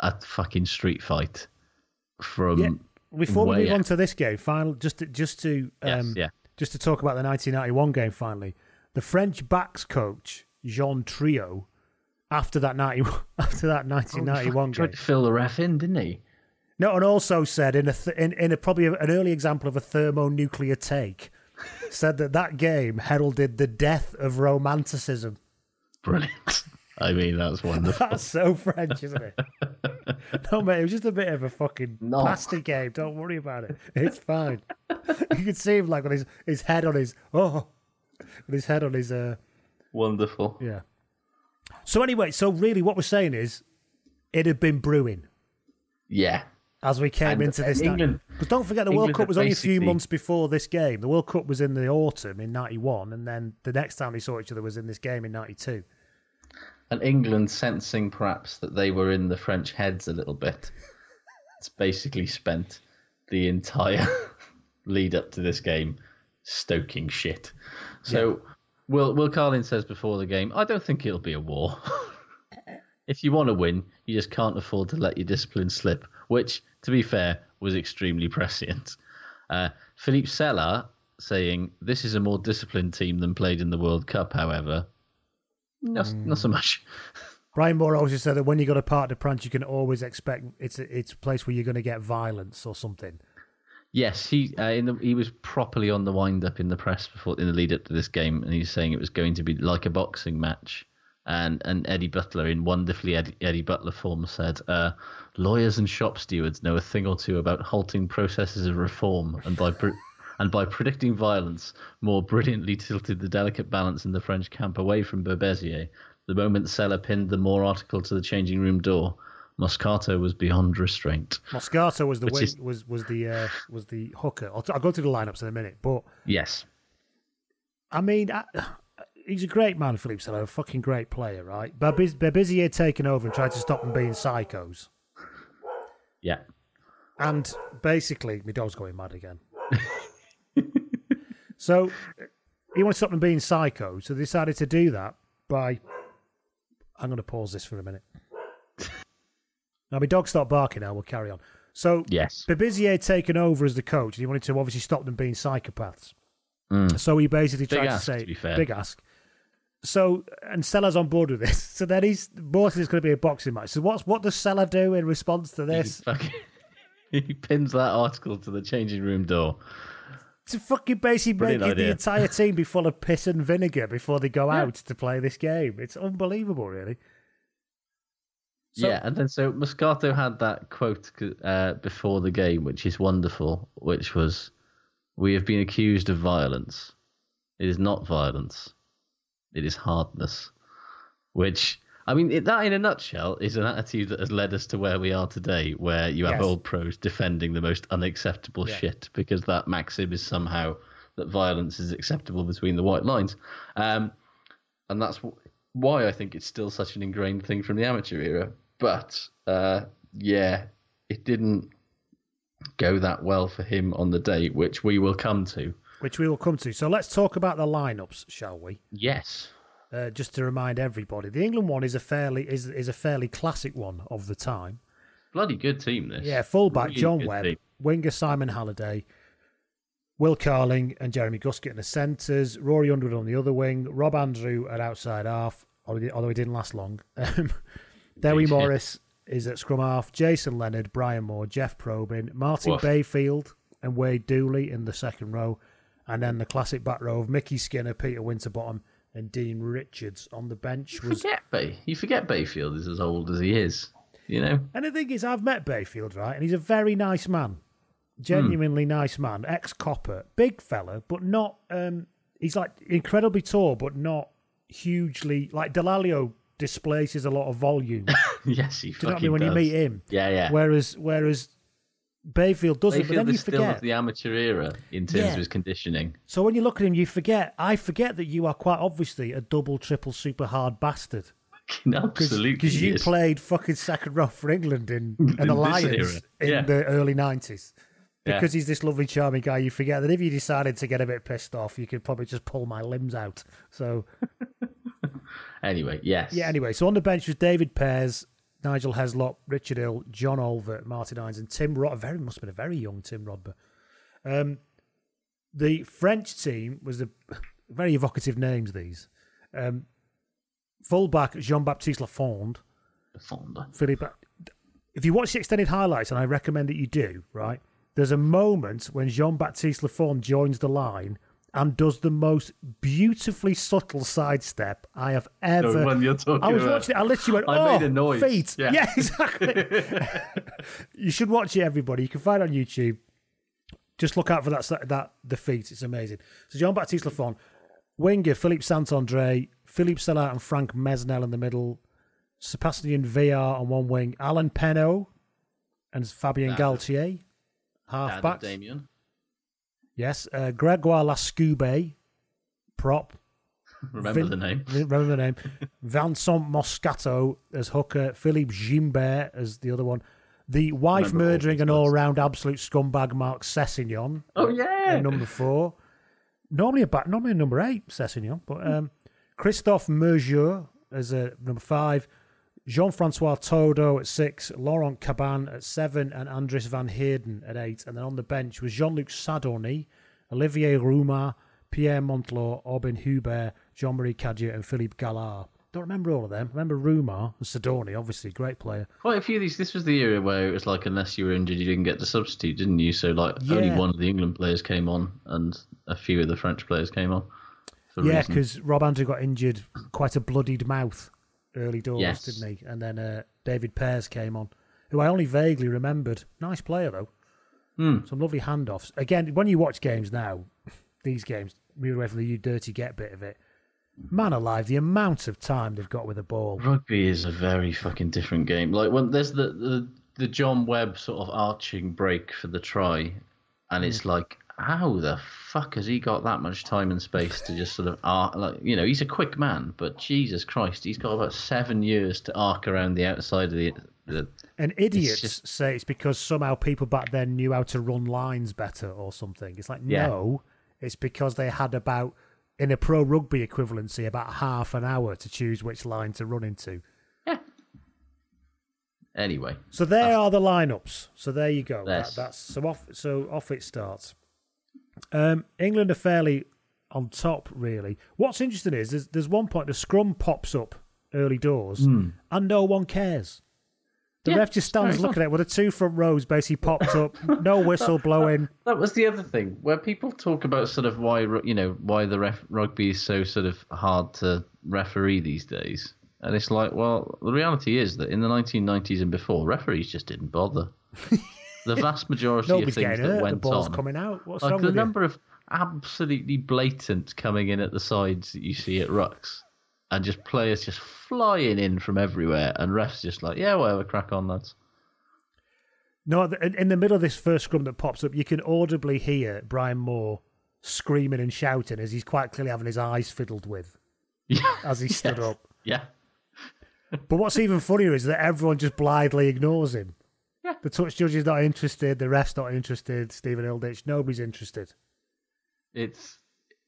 a fucking street fight from Yeah. Before we move on to this game, final just to, just to Yes, um, yeah. just to talk about the 1991 game. Finally, the French backs coach Jean Trillo, after that 90, after that 1991 tried game, to fill the ref in, didn't he? no, and also said in a th- in, in a probably an early example of a thermonuclear take, said that that game heralded the death of romanticism. Brilliant. I mean, that's wonderful. That's so French, isn't it? no, mate, it was just a bit of a fucking No. plastic game. Don't worry about it. It's fine. you could see him like with his, his head on his oh, with his head on his uh wonderful. yeah. So anyway, so really, what we're saying is, it had been brewing Yeah. as we came And- into this. and England- Because don't forget, the World Cup was only a few months before this game. The World Cup was in the autumn in '91, and then the next time we saw each other was in this game in '92. And England sensing perhaps that they were in the French heads a little bit. It's basically spent the entire lead up to this game stoking shit. So Will Will Carling says before the game, I don't think it'll be a war. if you want to win, you just can't afford to let your discipline slip, which, to be fair, was extremely prescient. Uh, Philippe Sella saying, This is a more disciplined team than played in the World Cup, however. Not, not so much. Brian Moore also said that when you got a part to prance, you can always expect it's a, it's a place where you're going to get violence or something. Yes, he uh, in the, he was properly on the wind up in the press before in the lead up to this game, and he's saying it was going to be like a boxing match. And and Eddie Butler, in wonderfully Eddie, Eddie Butler form, said, uh, "Lawyers and shop stewards know a thing or two about halting processes of reform, and by pre- and by predicting violence, more brilliantly tilted the delicate balance in the French camp away from Berbizier. The moment Sella pinned the Moore article to the changing room door, Moscato was beyond restraint." Moscato was the wing, is- was was the uh, was the hooker. I'll, I'll go through the lineups in a minute, but Yes, I mean, I, he's a great man, Philippe Sella, a fucking great player, right? Berbiz- Berbizier taken over and tried to stop them being psychos, yeah. and basically, my dog's going mad again. so he wanted to stop them being psychos, so they decided to do that by. I'm going to pause this for a minute. Now, my dog stopped barking now. We'll carry on. So, Yes. Berbizier taken over as the coach, and he wanted to obviously stop them being psychopaths. Mm. So he basically Big tried ask, to say, to be fair. big ask. So, and Sella's on board with this. So then he's, most is going to be a boxing match. So what's what does Sella do in response to this? Fucking- he pins that article to the changing room door. To fucking basically make Brilliant it the entire team be full of piss and vinegar before they go out to play this game. It's unbelievable, really. So- yeah, and then so Moscato had that quote uh, before the game, which is wonderful, which was, "We have been accused of violence. It is not violence. It is hardness." Which I mean, it, that in a nutshell is an attitude that has led us to where we are today, where you have Yes. old pros defending the most unacceptable Yeah. shit because that maxim is somehow that violence is acceptable between the white lines. Um, and that's wh- why I think it's still such an ingrained thing from the amateur era. But uh, yeah, it didn't go that well for him on the day, which we will come to. which we will come to. So let's talk about the lineups, shall we? Yes. Uh, just to remind everybody, the England one is a fairly is is a fairly classic one of the time. Bloody good team, this. Yeah, fullback Really John Webb, team. winger Simon Halliday, Will Carling and Jeremy Guscott in the centres, Rory Underwood on the other wing, Rob Andrew at outside half, although he didn't last long. Um, Indeed. Morris is at scrum half, Jason Leonard, Brian Moore, Jeff Probyn, Martin Woof. Bayfield and Wade Dooley in the second row, and then the classic back row of Mickey Skinner, Peter Winterbottom, and Dean Richards on the bench was Forget Bay. You forget Bayfield is as old as he is. You know. And the thing is, I've met Bayfield, right? And he's a very nice man. Genuinely nice man. Ex copper. Big fella, but not. um He's like incredibly tall, but not hugely. Like Dallaglio displaces a lot of volume. yes, he Do you know what I mean? When you meet him. Yeah, yeah. Whereas, whereas Bayfield doesn't. Bayfield but then you still forget. of the amateur era in terms Yeah. of his conditioning. So when you look at him, you forget. I forget that you are quite obviously a double, triple, super hard bastard. Absolutely. Because you played fucking second row for England in an alliance in yeah. the early nineties. Yeah. Because he's this lovely, charming guy, you forget that if you decided to get a bit pissed off, you could probably just pull my limbs out. So Anyway, yes. yeah. Anyway, so on the bench was David Pears, Nigel Heslop, Richard Hill, John Olver, Martin Hynes, and Tim Rod. Very must have been a very young Tim Rodber. Um, the French team was a very evocative names. These um, fullback Jean Baptiste Lafond. Lafond. Philippe. If you watch the extended highlights, and I recommend that you do, right? There's a moment when Jean Baptiste Lafond joins the line and does the most beautifully subtle sidestep I have ever. one you're talking I was about. watching it. I literally went, I "Oh, made a noise." feet!" Yeah. exactly. you should watch it, everybody. You can find it on YouTube. Just look out for that that the feet. It's amazing. So Jean Baptiste Lafond, winger Philippe Saint Andre, Philippe Sella and Franck Mesnel in the middle, Sebastian Viars on one wing, Alain Penaud and Fabien Dad. Galthié, half Dad back. Damien. Yes, uh, Gregoire Lascubé, prop. Remember Vin- the name. Remember the name. Vincent Moscato as hooker, Philippe Gimbert as the other one. The wife Remember murdering these and all round absolute scumbag Marc Cécillon. Oh, yeah. number four. Normally a back, normally a number eight, Sessignon, but um, Christophe Merjeur as a number five. Jean Francois Tordo at six, Laurent Cabannes at seven, and Andres Van Heerden at eight. And then on the bench was Jean Luc Sadourny, Olivier Roumat, Pierre Montlaur, Aubin Hueber, Jean Marie Cadieux, and Philippe Gallart. Don't remember all of them. Remember Roumat and Sadourny, obviously, great player. Quite a few of these. This was the era where it was like, unless you were injured, you didn't get the substitute, didn't you? So, like, only one of the England players came on, and a few of the French players came on. Yeah, because Rob Andrew got injured, quite a bloodied mouth early doors, Yes. didn't he? And then uh, David Pears came on, who I only vaguely remembered. Nice player though. Hmm. Some lovely handoffs. Again, when you watch games now, these games, move away from the you dirty get bit of it. Man alive, the amount of time they've got with the ball. Rugby is a very fucking different game. Like when there's the the, the John Webb sort of arching break for the try, and it's like, how the fuck has he got that much time and space to just sort of arc? Like you know, he's a quick man, but Jesus Christ, he's got about seven years to arc around the outside of the. the And idiots just- say it's because somehow people back then knew how to run lines better or something. It's like, Yeah. no, it's because they had about, in a pro rugby equivalency, about half an hour to choose which line to run into. anyway, So there uh, are the lineups. So there you go. That, that's so off. So off it starts. Um, England are fairly on top, really. What's interesting is there's, there's one point the scrum pops up early doors, Hmm. and no one cares. The Yeah, ref just stands looking at it with the two front rows basically popped up, no whistle blowing. That was the other thing where people talk about sort of why you know why the ref- rugby is so sort of hard to referee these days, and it's like, well, the reality is that in the 1990s and before, referees just didn't bother. the vast majority of things that hurt. The ball's on, coming out. What's like wrong the with number of absolutely blatant coming in at the sides that you see at rucks, and just players just flying in from everywhere, and refs just like, yeah, whatever, crack on, lads. you? No, in in the middle of this first scrum that pops up, you can audibly hear Brian Moore screaming and shouting as he's quite clearly having his eyes fiddled with Yeah, as he stood Yes. up. Yeah. But what's even funnier is that everyone just blithely ignores him. Yeah. The touch judge is not interested. The ref's not interested. Stephen Hilditch, nobody's interested. It's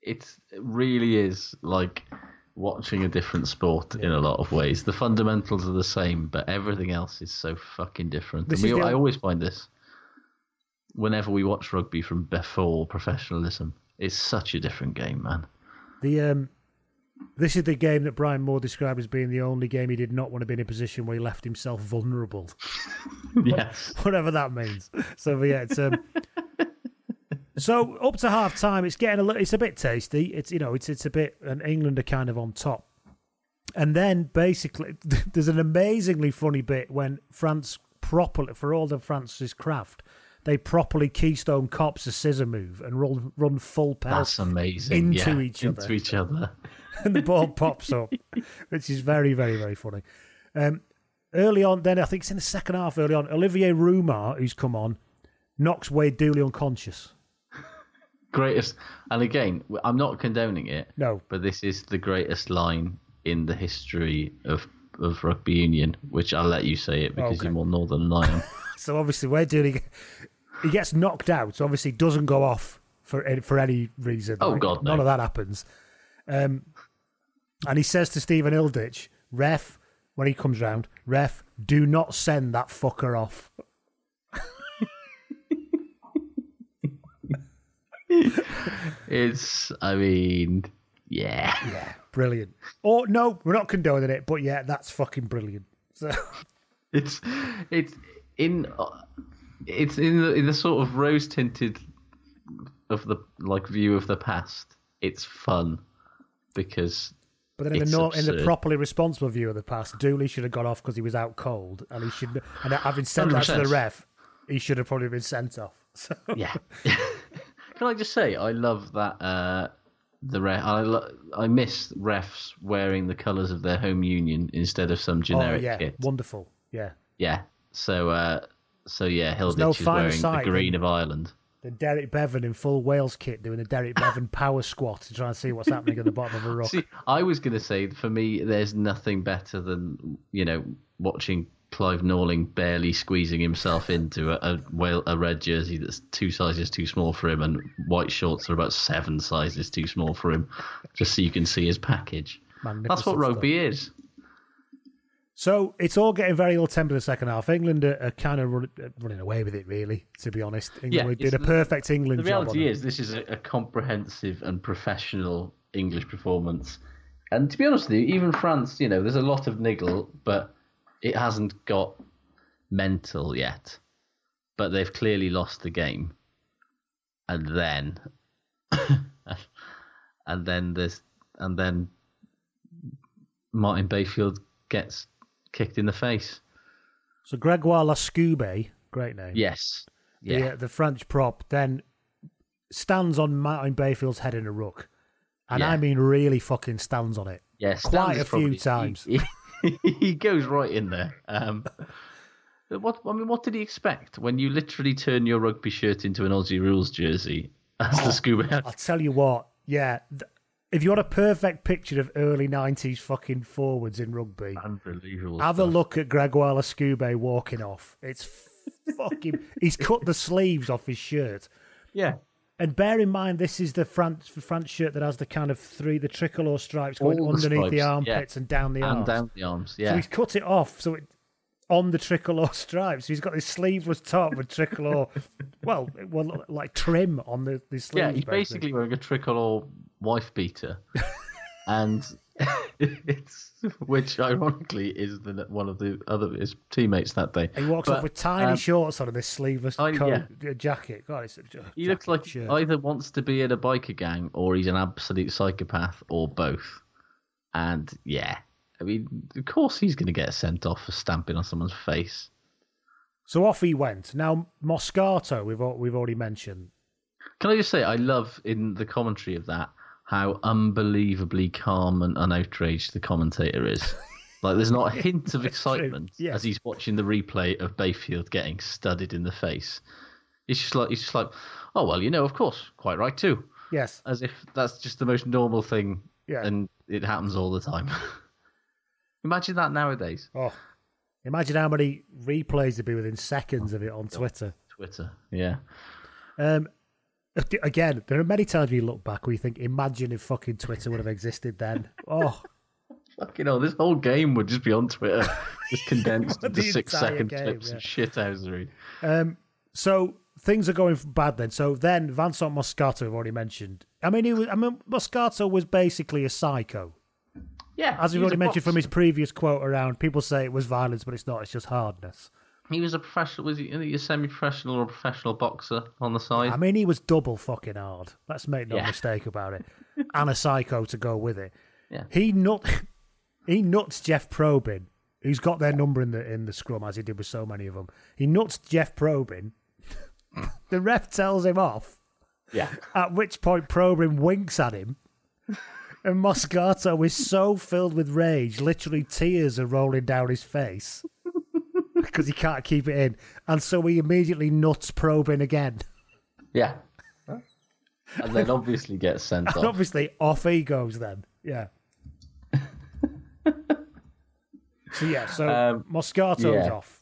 it's it really is like watching a different sport in a lot of ways. The fundamentals are the same, but everything else is so fucking different. This And we, the I o- always find this whenever we watch rugby from before professionalism. It's such a different game, man. The um, this is the game that Brian Moore described as being the only game he did not want to be in a position where he left himself vulnerable. yes. Whatever that means. So yeah, it's um. so up to half time, it's getting a little. It's a bit tasty. It's you know, it's it's a bit, and England are kind of on top. And then basically, there's an amazingly funny bit when France properly, for all the France's craft, they properly keystone cops a scissor move and run run full pelt That's amazing. into yeah, each other Into each other. and the ball pops up, which is very, very, very funny. Um, early on, then I think it's in the second half. Early on, Olivier Roumat, who's come on, knocks Wade Dooley unconscious. Greatest, and again, I'm not condoning it. No. but this is the greatest line in the history of of rugby union. Which I'll let you say it because Okay. you're more northern than I am. So obviously, Wade Dooley, he gets knocked out. So obviously, doesn't go off for any- for any reason. Oh, Like, God, no. none of that happens. Um, and he says to Stephen Hilditch, "Ref, when he comes round, ref, do not send that fucker off." it's, I mean, yeah, yeah, brilliant. Or no, we're not condoning it, but yeah, that's fucking brilliant. So it's it's in it's in the, in the sort of rose tinted of the like view of the past. It's fun because But then in it's the nor- in the properly responsible view of the past, Dooley should have got off because he was out cold, and he should. And having said that to the ref, he should have probably been sent off. So yeah. Can I just say I love that uh, the ref. I lo- I miss refs wearing the colours of their home union instead of some generic. oh generic yeah, kit. wonderful. Yeah, Yeah. So uh, so yeah, Hilditch no is wearing the green of Ireland. The Derek Bevan in full Wales kit doing the Derek Bevan power squat to try and see what's happening at the bottom of a rock. See, I was going to say for me, there's nothing better than you know watching Clive Norling barely squeezing himself into a, a, whale, a red jersey that's two sizes too small for him, and white shorts are about seven sizes too small for him, just so you can see his package. That's what rugby is. So it's all getting very ill tempered in the second half. England are, are kind of run, uh, running away with it, really. To be honest, England Yeah, did a perfect England The reality is, this is a, a comprehensive and professional English performance. And to be honest with you, even France, you know, there's a lot of niggle, but it hasn't got mental yet. But they've clearly lost the game. And then, and then there's, and then Martin Bayfield gets kicked in the face. So Gregoire Lascubé, great name. Yes. the, Yeah. uh, the French prop, then stands on Martin Bayfield's head in a ruck. And Yeah. I mean, really fucking stands on it. Yes, Quite a few times. He, he goes right in there. Um, what I mean, what did he expect when you literally turn your rugby shirt into an Aussie rules jersey as the scuba? I'll tell you what, yeah. th- If you want a perfect picture of early 90s fucking forwards in rugby, Unbelievable. have a look at Gregoire Lascubé walking off. It's fucking. He's cut the sleeves off his shirt. Yeah. And bear in mind, this is the France France shirt that has the kind of three, the tricolor stripes going the underneath the armpits yeah. and down the and arms. down the arms. Yeah. So he's cut it off so it on the tricolor stripes. He's got this sleeveless top with tricolor, well, well, like trim on the, the sleeves. yeah, he's basically wearing a tricolor wife beater, and it's which ironically is the one of the other his teammates that day. He walks But, off with tiny um, shorts on and this sleeveless tiny- coat, yeah. jacket. God, it's a, He looks like shirt. either wants to be in a biker gang or he's an absolute psychopath or both. And yeah, I mean, of course he's going to get sent off for stamping on someone's face. So off he went. Now Moscato, we've we've already mentioned. Can I just say, I love in the commentary of that how unbelievably calm and unoutraged the commentator is. Like, there's not a hint of excitement as he's watching the replay of Bayfield getting studded in the face. It's just like he's just like, oh well, you know, of course, quite right too. Yes. As if that's just the most normal thing, Yeah. and it happens all the time. Imagine that nowadays. Oh, imagine how many replays there'd be within seconds of it on Twitter. Twitter, yeah. Um, again, there are many times you look back where you think, imagine if fucking Twitter would have existed then. Oh, Fucking hell, this whole game would just be on Twitter, just condensed into six second game, clips yeah. of shithousery. Um, so things are going bad then. So then Vincent Moscato, I've already mentioned. I mean, he was, I mean, Moscato was basically a psycho. Yeah, As we've already mentioned from his previous quote around, people say it was violence, but it's not. It's just hardness. He was a professional. Was he, a semi-professional or a professional boxer on the side? I mean, he was double fucking hard. Let's make no Yeah. mistake about it. And a psycho to go with it. Yeah. He nut, he nuts Jeff Probyn, who's got their number in the in the scrum as he did with so many of them. He nuts Jeff Probyn. the ref tells him off. Yeah. At which point Probyn winks at him. And Moscato is so filled with rage, literally tears are rolling down his face because he can't keep it in. And so he immediately nuts Probyn again. Yeah. And then obviously gets sent And off. obviously, off he goes then. Yeah. so, yeah, so Um, Moscato's yeah. off.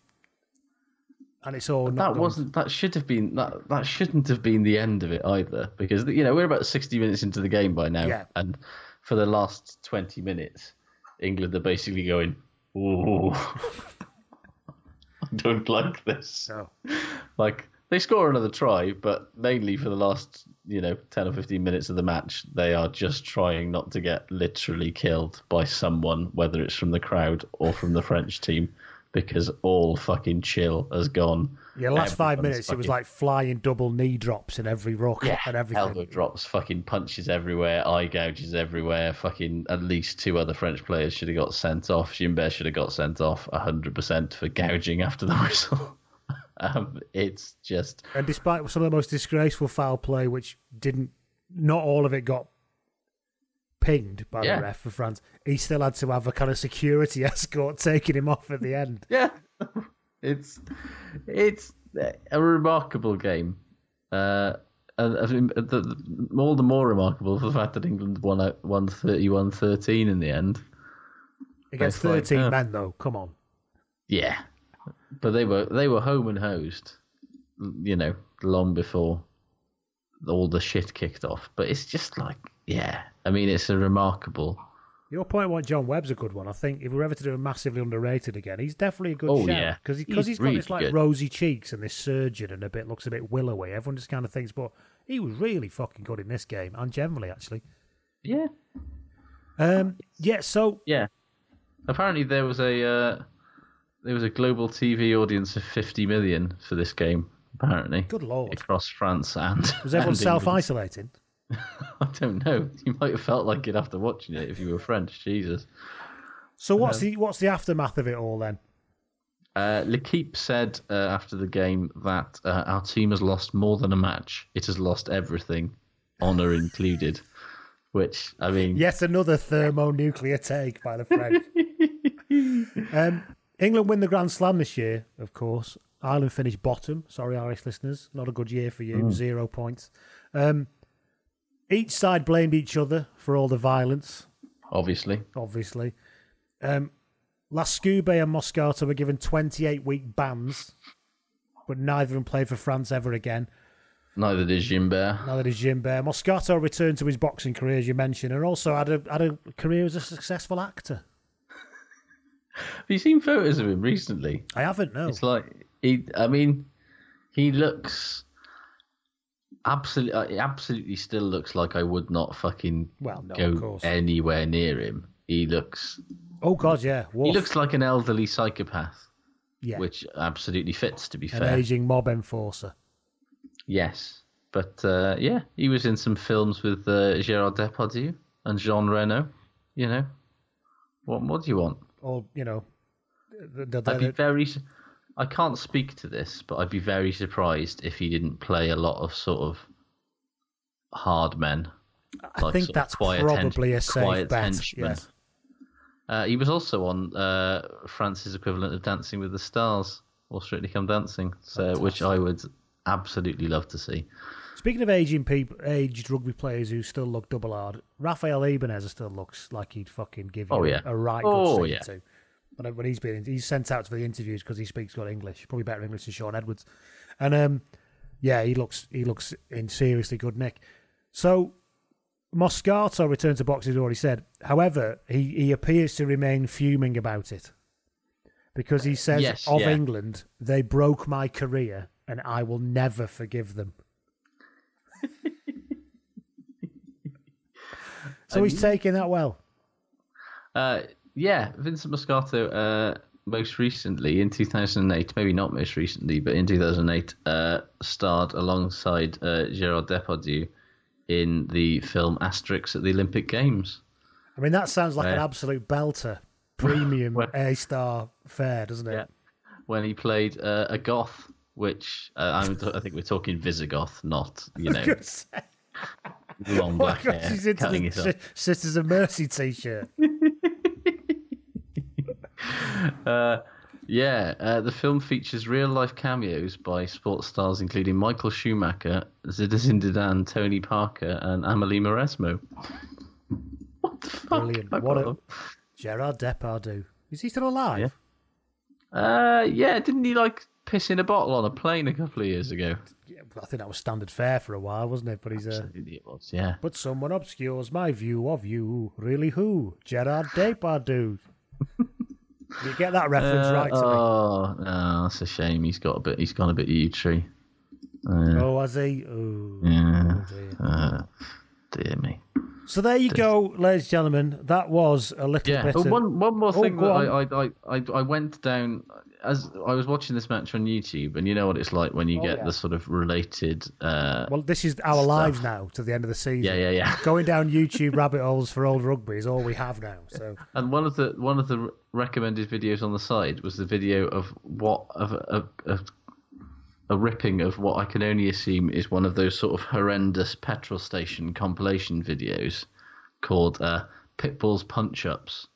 And it's all that wasn't. That should have been. That that shouldn't have been the end of it either, because you know we're about sixty minutes into the game by now, Yeah. and for the last twenty minutes, England are basically going, "Ooh, don't like this." No. Like they score another try, but mainly for the last you know ten or fifteen minutes of the match, they are just trying not to get literally killed by someone, whether it's from the crowd or from the French team, because all fucking chill has gone. Yeah, last five Everyone's minutes, it was like flying double knee drops in every rock yeah, and everything. elbow drops, fucking punches everywhere, eye gouges everywhere. Fucking at least two other French players should have got sent off. Gimbert should have got sent off hundred percent for gouging after the whistle. um, it's just And despite some of the most disgraceful foul play, which didn't, not all of it got pinged by Yeah. the ref for France, he still had to have a kind of security escort taking him off at the end. yeah, it's it's a remarkable game. Uh, and I think the, the, all the more remarkable for the fact that England won out won 31-13 in the end. Against It's like, 13 uh, men, though, come on. Yeah, but they were they were home and hosed, you know, long before all the shit kicked off. But it's just like, yeah, I mean, it's a remarkable. Your point about John Webb's a good one. I think if we're ever to do a massively underrated again, he's definitely a good Oh, shout. yeah. Because He's because he's got really this like good. rosy cheeks and this surgeon and a bit looks a bit willowy. Everyone just kind of thinks, but he was really fucking good in this game and generally, actually. Yeah, Um, yeah, so yeah. Apparently, there was a uh, there was a global TV audience of fifty million for this game. Apparently, Good lord. across France and was everyone self isolating? I don't know. You might have felt like it after watching it if you were French. Jesus. So what's Um, the what's the aftermath of it all then? Uh, L'Equipe said uh, after the game that uh, our team has lost more than a match. It has lost everything, honour included. Which I mean, Yet another thermonuclear take by the French. um, England win the Grand Slam this year, of course. Ireland finished bottom. Sorry, Irish listeners. Not a good year for you. Mm. Zero points. Um, each side blamed each other for all the violence, obviously, obviously. Um, Lascube and Moscato were given 28 week bans, but neither of them played for France ever again. neither did Gimbert. Neither did Gimbert. Moscato returned to his boxing career, as you mentioned, and also had a had a career as a successful actor. Have you seen photos of him recently? I haven't. No. It's like he. I mean, he looks absolutely. Absolutely, still looks like I would not fucking Well, no, go anywhere near him. He looks. Oh God, yeah. He looks like an elderly psychopath. Yeah. Which absolutely fits. To be an fair, aging mob enforcer. Yes, but uh, yeah, he was in some films with uh, Gerard Depardieu and Jean Reno. You know, what what do you want? Or you know, the, the, I'd be very. I can't speak to this, but I'd be very surprised if he didn't play a lot of sort of hard men. I like think that's probably a safe quiet bet. Yes. Uh, he was also on uh, France's equivalent of Dancing with the Stars or Strictly Come Dancing, so which I would absolutely love to see. Speaking of aging people, aged rugby players who still look double hard, Rafael Ibanez still looks like he'd fucking give you Oh, yeah. a right good Oh, singing yeah. to. When, when he's been, he's sent out for the interviews because he speaks good English, probably better English than Shaun Edwards. And um, yeah, he looks he looks in seriously good nick. So Moscato returned to boxing, as already said. However, he, he appears to remain fuming about it because he says Yes, of yeah. England, they broke my career and I will never forgive them. so he's taking that well. Uh, yeah, Vincent Moscato. Uh, most recently in 2008, maybe not most recently, but in 2008, uh, starred alongside uh, Gerard Depardieu in the film Asterix at the Olympic Games. I mean, that sounds like an absolute belter, premium A star fare, doesn't it? Yeah. When he played uh, a goth, which uh, I'm, I think we're talking Visigoth, not you know long Oh, black God, hair she's into cutting the it off. Sisters of Mercy t-shirt. Uh, yeah, uh, the film features real life cameos by sports stars including Michael Schumacher, Zinedine Zidane, Tony Parker, and Amelie Mauresmo. What? Brilliant. What a Gerard Depardieu. Is he still alive? Yeah. Uh, yeah, didn't he like piss in a bottle on a plane a couple of years ago? Yeah, I think that was standard fare for a while, wasn't it? But he's uh, Absolutely it was, yeah. But someone obscures my view of you. Really, who? Gerard Depardieu. you get that reference Uh, right to me. oh, no, that's a shame. He's got a bit. He's gone a bit U tree. Uh, Oh, has he? Oh, yeah. oh dear. Uh, dear me. So there you go, ladies and gentlemen. That was a little Yeah. bit. Oh, of... one one more Oh, thing go that. I, I, I, I I went down as I was watching this match on YouTube, and you know what it's like when you Oh, get yeah. the sort of related. Uh, Well, this is our lives now to the end of the season. Yeah, yeah, yeah. Going down YouTube rabbit holes for old rugby is all we have now. So And one of the one of the recommended videos on the side was the video of what of a, a, a ripping of what I can only assume is one of those sort of horrendous petrol station compilation videos called uh, Pitbull's Punch Ups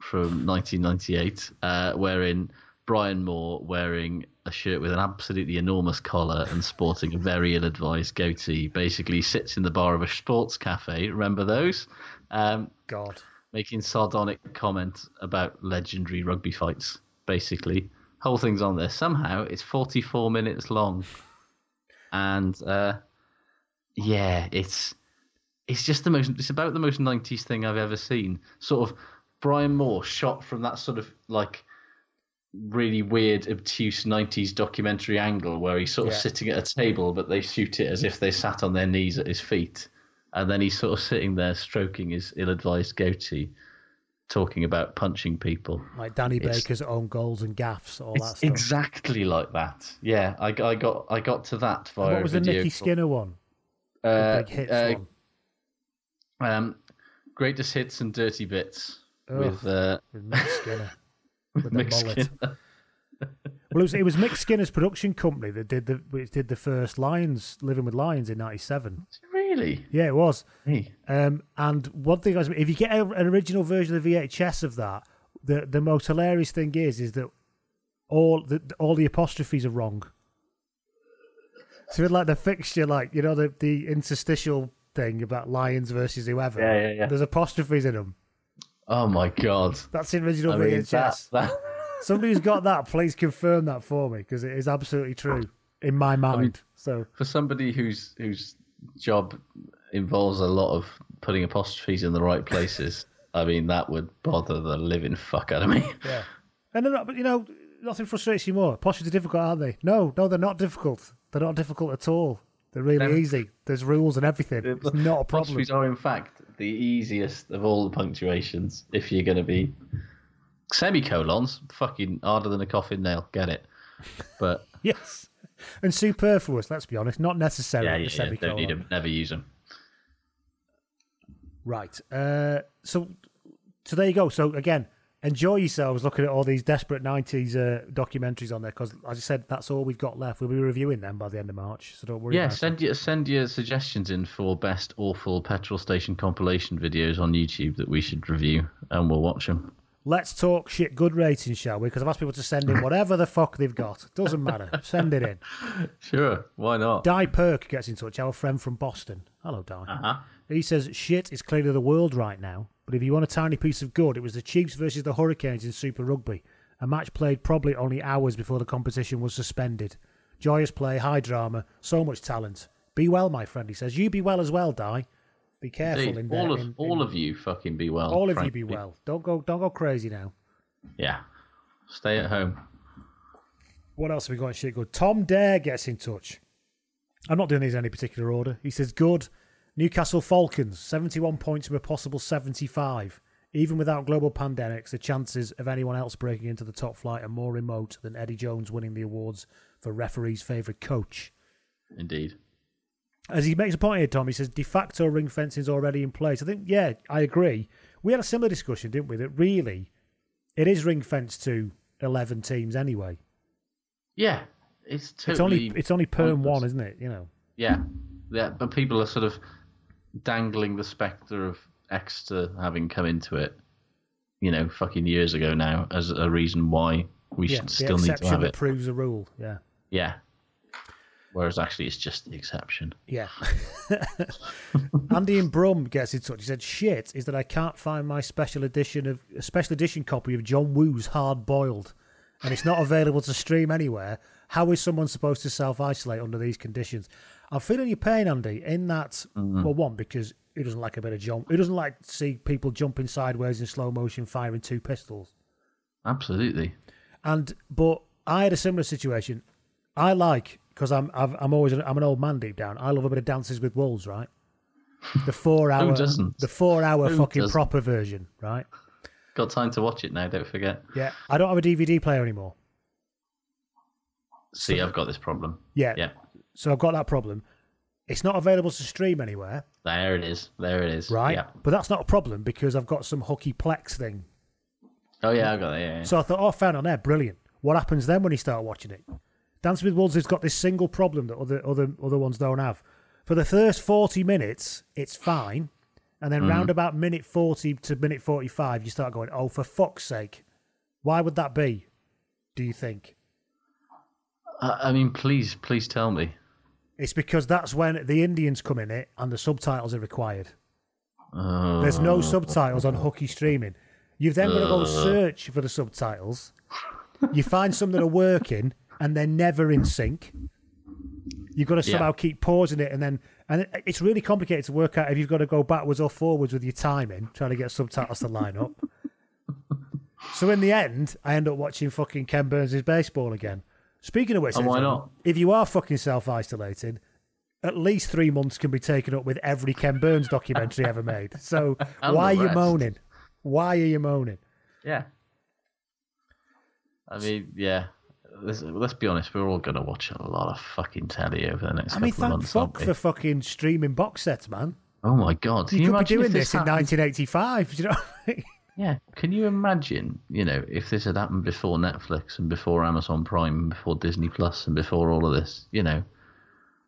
from 1998, uh, wherein Brian Moore wearing a shirt with an absolutely enormous collar and sporting a very ill-advised goatee basically sits in the bar of a sports cafe. Remember those? Um, God. Making sardonic comment about legendary rugby fights, basically. Whole thing's on there. Somehow it's 44 minutes long. And uh, yeah, it's it's just the most it's about the most 90s thing I've ever seen. Sort of Brian Moore shot from that sort of like really weird obtuse 90s documentary angle where he's sort of Yeah. sitting at a table but they shoot it as if they sat on their knees at his feet and then he's sort of sitting there stroking his ill-advised goatee talking about punching people like Danny It's- Baker's own goals and gaffs, all that stuff. exactly like that yeah I, I got i got to that And what was a the Nicky Skinner one? uh, big hits uh, one. um, greatest hits and dirty bits Ugh, with uh, with Mick Skinner. with the Mick mullet. Skinner. Well, it was, it was Mick Skinner's production company that did the which did the first Lions, Living with Lions in '97. Really? Yeah, it was. Hey. Um, and one thing, I if you get an original version of the VHS of that, the the most hilarious thing is is that all the all the apostrophes are wrong. So with like the fixture, like you know the the interstitial thing about Lions versus whoever. Yeah, yeah, yeah. There's apostrophes in them. oh my god That's the original I mean, VHS. that- that- Somebody who's got that, please confirm that for me because it is absolutely true in my mind. so for somebody who's whose job involves a lot of putting apostrophes in the right places i mean that would bother the living fuck out of me yeah, and they're not, but you know, nothing frustrates you more. Apostrophes are difficult, aren't they? No, no, they're not difficult. They're not difficult at all. They're really They're- easy. There's rules and everything. It's not a problem. apostrophes are in fact the easiest of all the punctuations if you're going to be semicolons fucking harder than a coffin nail get it but Yes, and superfluous. Let's be honest, not necessary. yeah, yeah, yeah don't need them never use them Right. Uh, so, so there you go. So again, enjoy yourselves looking at all these desperate '90s uh, documentaries on there because, as I said, that's all we've got left. We'll be reviewing them by the end of March, so don't worry. yeah about send your send your suggestions in for best awful petrol station compilation videos on youtube that we should review and we'll watch them Let's talk shit good ratings, shall we? Because I've asked people to send in whatever the fuck they've got. Doesn't matter. Send it in. sure why not Di Perk gets in touch, our friend from Boston. Hello, Di. Uh-huh. He says, shit is clearly the world right now, but if you want a tiny piece of good, it was the Chiefs versus the Hurricanes in Super Rugby. A match played probably only hours before the competition was suspended. Joyous play, high drama, so much talent. Be well, my friend, he says. You be well as well, Di. Be careful Indeed. in there. all of in- all in- of you fucking be well. all of you be well. Don't go don't go crazy now. Yeah. Stay at home. What else have we got in shit good? Tom Dare gets in touch. I'm not doing these in any particular order. He says, Good. Newcastle Falcons, 71 points from a possible 75. Even without global pandemics, the chances of anyone else breaking into the top flight are more remote than Eddie Jones winning the awards for referee's favourite coach. Indeed. As he makes a point here, Tom, he says de facto ring fencing is already in place. I think, yeah, I agree. We had a similar discussion, didn't we? That really, it is ring fenced to 11 teams anyway. Yeah. It's totally. it's only it's only perm one, isn't it? You know. Yeah. Yeah. But people are sort of dangling the spectre of Exeter having come into it, you know, fucking years ago now as a reason why we yeah, should still need to have it. proves the rule. Yeah. Yeah. Whereas actually it's just the exception. Yeah. Andy and Brum gets in touch. He said, "Shit is that I can't find my special edition of a special edition copy of John Woo's Hard Boiled, and it's not available to stream anywhere. How is someone supposed to self isolate under these conditions?" I'm feeling your pain, Andy. In that, mm-hmm. well, one because he doesn't like a bit of jump. He doesn't like to see people jumping sideways in slow motion, firing two pistols. Absolutely. And but I had a similar situation. I like because I'm I've, I'm always I'm an old man deep down. I love a bit of Dances with Wolves, right? The four hour, doesn't? the four hour Who fucking doesn't? proper version, right? Got time to watch it now, don't forget. Yeah, I don't have a DVD player anymore. See, I've got this problem. Yeah, Yeah. so I've got that problem. It's not available to stream anywhere, There it is. There it is. right? Yeah. But that's not a problem because I've got some hooky plex thing. Oh yeah, I got it. Yeah. yeah. So I thought, oh, found on there, brilliant. What happens then when you start watching it? Dancing with Wolves has got this single problem that other other other ones don't have. For the first forty minutes, it's fine, and then Mhm. round about minute forty to minute forty-five, you start going, oh, for fuck's sake, why would that be? Do you think I, I mean, please, please tell me. it's because that's when the Indians come in it and the subtitles are required? Oh. There's no subtitles on hooky streaming. You've then got to go search for the subtitles. You find some that are working and they're never in sync. You've got to Yeah. somehow keep pausing it and then and it's really complicated to work out if you've got to go backwards or forwards with your timing, trying to get subtitles to line up. so in the end, I end up watching fucking Ken Burns' baseball again. Speaking of which, And why not? if you are fucking self isolated, at least three months can be taken up with every Ken Burns documentary ever made. So why are you moaning? Why are you moaning? Yeah. I mean, yeah. Let's, let's be honest. We're all gonna watch a lot of fucking telly over the next I mean, couple of thank months. aren't fuck for fucking streaming box sets, man. Oh my god! Can You, you, could be doing this in happened- 1985. Do you know? I mean? Yeah. Can you imagine? You know, if this had happened before Netflix and before Amazon Prime and before Disney Plus and before all of this, you know,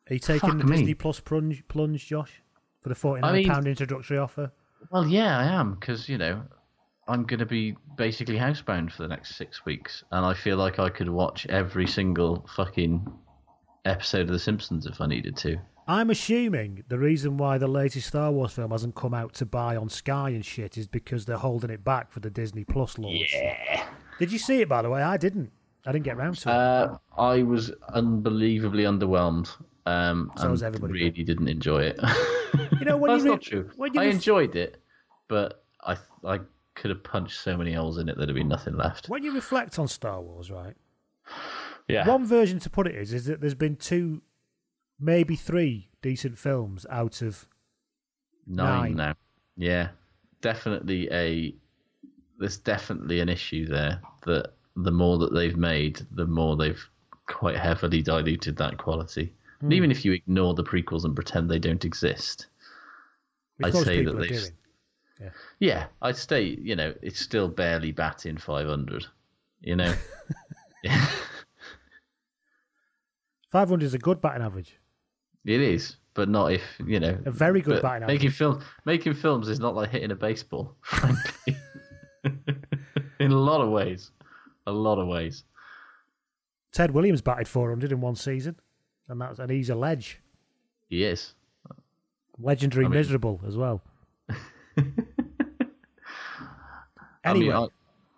Are you taking Fuck the me. Disney Plus plunge, plunge, Josh, for the 49 pound mean- introductory offer? Well, yeah, I am because you know I'm going to be basically housebound for the next six weeks, and I feel like I could watch every single fucking episode of The Simpsons if I needed to. I'm assuming the reason why the latest Star Wars film hasn't come out to buy on Sky and shit is because they're holding it back for the Disney Plus launch. Yeah. Did you see it, by the way? I didn't. I didn't get round to it. Uh, I was unbelievably underwhelmed. Um, So and was everybody. Really didn't enjoy it. You know, when That's you re- not true. when you I ref- enjoyed it, but I I could have punched so many holes in it there'd have been nothing left. When you reflect on Star Wars, right? Yeah. One version to put it is is that there's been two, maybe three decent films out of Nine, Nine. now. Yeah, definitely a. There's definitely an issue there that the more that they've made, the more they've quite heavily diluted that quality. And Hmm. even if you ignore the prequels and pretend they don't exist, which I'd say that they've. doing. Yeah. Yeah, I'd say you know it's still barely batting 500. You know. yeah, 500 is a good batting average. it is, but not if you know. A very good batting Making average. film, making films is not like hitting a baseball, frankly. In a lot of ways, a lot of ways. Ted Williams batted 400 in one season, and that's and he's a ledge, He is. legendary I mean- miserable as well. Anyway. I mean, I,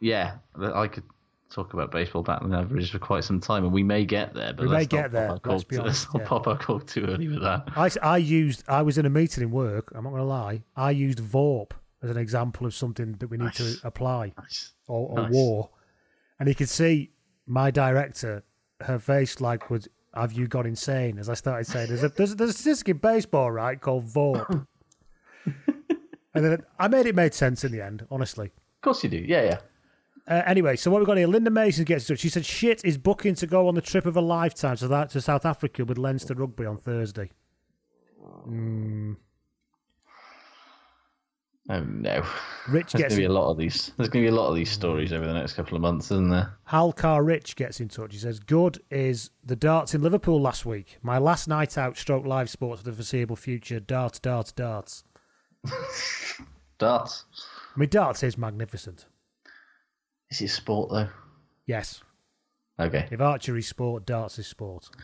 yeah, I could talk about baseball batting averages for quite some time, and we may get there. But We may get there, let's be honest, let's yeah. pop our cork too early with that. I, I used I was in a meeting in work. I'm not going to lie. I used VORP as an example of something that we need Nice. to apply Nice. or, or Nice. war, and you could see my director, her face like was, "Have you gone insane?" As I started saying, "There's a there's, there's a statistic in baseball, right, called VORP," and then I made it made sense in the end. Honestly. Of course you do. Yeah, yeah. Uh, anyway, so what we've got here, Linda Mason gets in touch. She said, "Shit is booking to go on the trip of a lifetime to that to South Africa with Leinster Rugby on Thursday." Mm, Oh no. Rich There's gets going to be in- a lot of these. There's going to be a lot of these stories over the next couple of months, isn't there? Halcar Rich gets in touch. He says, Good is the darts in Liverpool last week. My last night out, stroke live sports for the foreseeable future. Darts, darts, darts. Darts. I mean, darts is magnificent. Is it sport though? Yes. Okay. If archery is sport, darts is sport.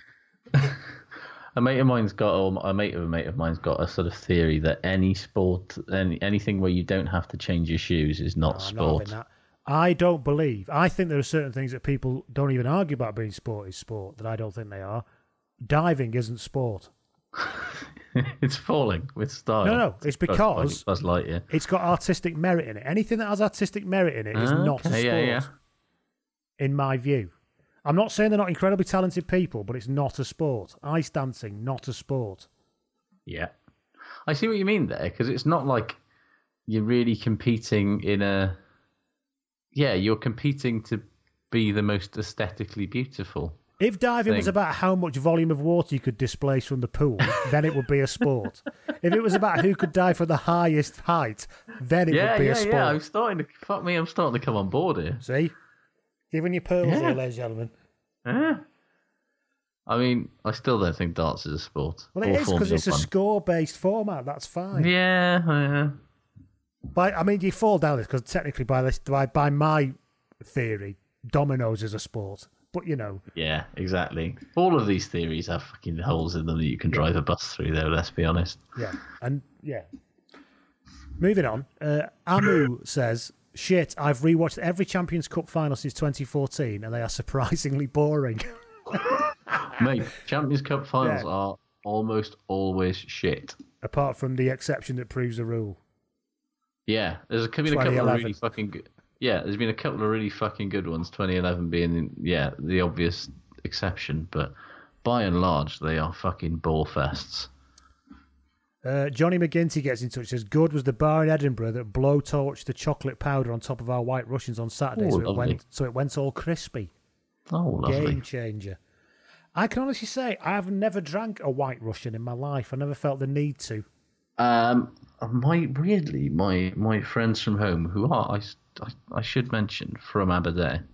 A mate of mine's got, or a mate of a mate of mine's got a sort of theory that any sport, any anything where you don't have to change your shoes is not oh, I'm not having sport. that. I don't believe. I think there are certain things that people don't even argue about being sport is sport that I don't think they are. Diving isn't sport. it's falling with style. No, no, it's because Buzz Lightyear. it's got artistic merit in it. Anything that has artistic merit in it is not a sport, yeah, yeah. in my view. I'm not saying they're not incredibly talented people, but it's not a sport. Ice dancing, not a sport. Yeah, I see what you mean there because it's not like you're really competing in a. Yeah, you're competing to be the most aesthetically beautiful. If diving was about how much volume of water you could displace from the pool, then it would be a sport. if it was about who could dive from the highest height, then it yeah, would be yeah, a sport. yeah. I'm starting to fuck me. I'm starting to come on board here. See? Giving you pearls Yeah. here, ladies and gentlemen. Yeah. I mean, I still don't think darts is a sport. Well, it is because it's a score-based format. That's fine. Yeah, oh, yeah. By, I mean, you fall down this because technically, by this, by, by my theory, dominoes is a sport. But you know, Yeah, exactly. All of these theories have fucking holes in them that you can drive a bus through, though, let's be honest. yeah, and yeah. Moving on, uh, Amu says, "Shit, I've rewatched every Champions Cup final since 2014, and they are surprisingly boring." Mate, Champions Cup finals Yeah. are almost always shit. Apart from the exception that proves the rule. Yeah, there's been a couple of really fucking good. Yeah, there's been a couple of really fucking good ones. 2011 being, yeah, the obvious exception, but by and large, they are fucking ball fests. Uh, Johnny McGinty gets in touch. Says, "Good was the bar in Edinburgh that blowtorched the chocolate powder on top of our White Russians on Saturday, Oh, so it went so it went all crispy. Oh, lovely. Game changer." I can honestly say I've never drank a White Russian in my life. I never felt the need to. Um, my weirdly, my my friends from home, who are I, I- I should mention from Aberdeen,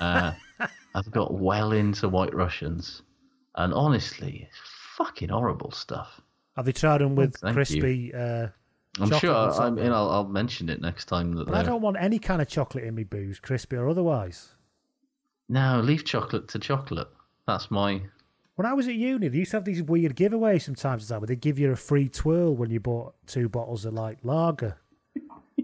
uh, have got well into White Russians, and honestly, it's fucking horrible stuff. Have they tried them with Oh, thank crispy? Uh, I'm sure. I, top I of mean? I'll, I'll mention it next time that But I don't want any kind of chocolate in me booze, crispy or otherwise. No, leave chocolate to chocolate. That's my. When I was at uni, they used to have these weird giveaways sometimes, time to time where they give you a free twirl when you bought two bottles of like lager.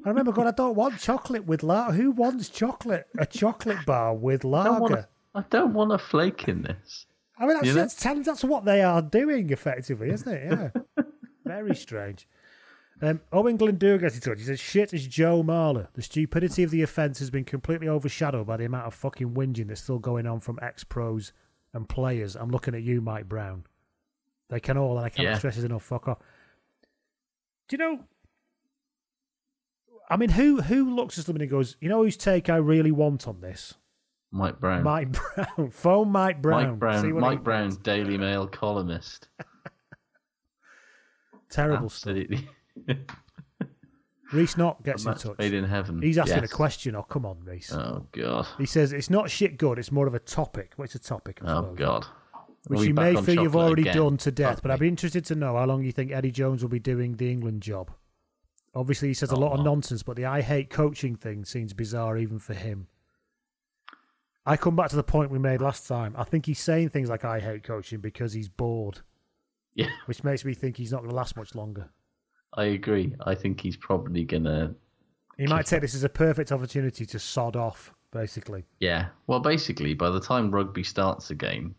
I remember going, I don't want chocolate with lager. Who wants chocolate? A chocolate bar with I don't want. lager? A, I don't want a flake in this. I mean, that's, know? that's, that's what they are doing, effectively, isn't it? Yeah. Very strange. Um, Owen Glendower gets in touch. He says, Shit is Joe Marler. The stupidity of the offence has been completely overshadowed by the amount of fucking whinging that's still going on from ex pros and players. I'm looking at you, Mike Brown. They can all, and I cannot Yeah. stress it enough, fuck off. Do you know? I mean, who who looks at somebody and goes, You know whose take I really want on this? Mike Brown. Mike Brown. Phone Mike Brown. Mike Brown. See what Mike Brown. Daily Mail columnist. Terrible stuff. Absolutely. Reese Knott gets in touch. made in heaven. He's asking Yes. a question. Oh, come on, Reese. Oh god. He says it's not shit good. It's more of a topic. What's a topic? I Oh suppose. god. Which Are we you may feel you've already again? done to death, Fuck but I'd be interested to know how long you think Eddie Jones will be doing the England job. Obviously, he says a oh, lot of Oh. nonsense, but the I hate coaching thing seems bizarre even for him. I come back to the point we made last time. I think he's saying things like I hate coaching because he's bored, Yeah, which makes me think he's not going to last much longer. I agree. I think he's probably gonna He might take this as a perfect opportunity to sod off, basically. Yeah. Well, basically, by the time rugby starts again,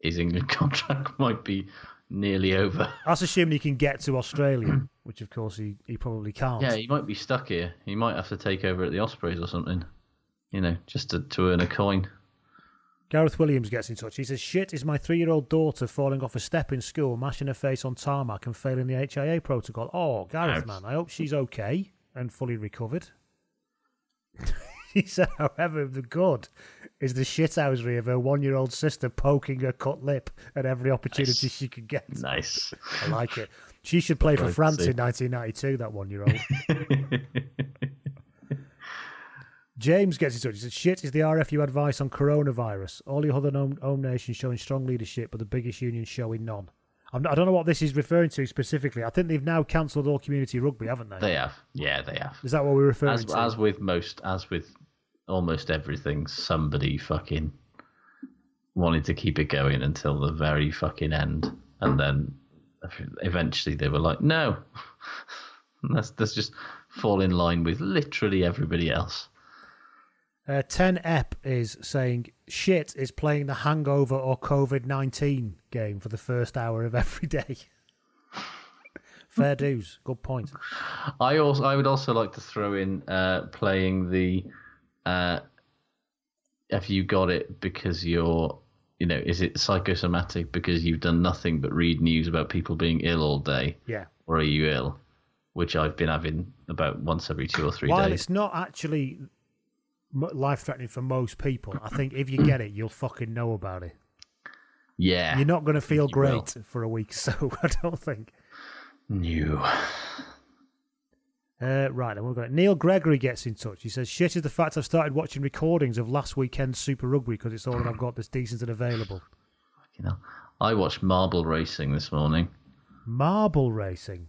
his England contract might be nearly over. That's assuming he can get to Australia, which of course he, he probably can't. Yeah, he might be stuck here. He might have to take over at the Ospreys or something. You know, just to, to earn a coin. Gareth Williams gets in touch. He says, Shit is my three year old daughter falling off a step in school, mashing her face on tarmac and failing the HIA protocol. Oh, Gareth, Ouch. man, I hope she's okay and fully recovered. he said, however, the good is the shithousery of her one year old sister poking her cut lip at every opportunity she could get. Nice. I like it. She should play for France in 1992, that one year old. James gets in touch. He says, Shit is the RFU advice on coronavirus. All your other home, nations showing strong leadership, but the biggest union showing none. I'm I don't know what this is referring to specifically. I think they've now cancelled all community rugby, haven't they? They have. Yeah, they have. Is that what we're referring As, to? as with most, as with almost everything, somebody fucking wanted to keep it going until the very fucking end, and then eventually they were like, "No, let's let's just fall in line with literally everybody else." Uh, 10 Ep is saying shit is playing the hangover or COVID 19 game for the first hour of every day. Fair dues. Good point. I also I would also like to throw in uh, playing the uh, have you got it because you're you know is it psychosomatic because you've done nothing but read news about people being ill all day Yeah. or are you ill which I've been having about once every two or three While days it's not actually life threatening for most people, I think if you get it, you'll fucking know about it. yeah You're not going to feel You will. great for a week, so I don't think. new Uh, right, then we've got Neil Gregory gets in touch. He says, "Shit is the fact I've started watching recordings of last weekend's Super Rugby because it's all that I've got that's decent and available." you know I watched marble racing this morning Marble racing,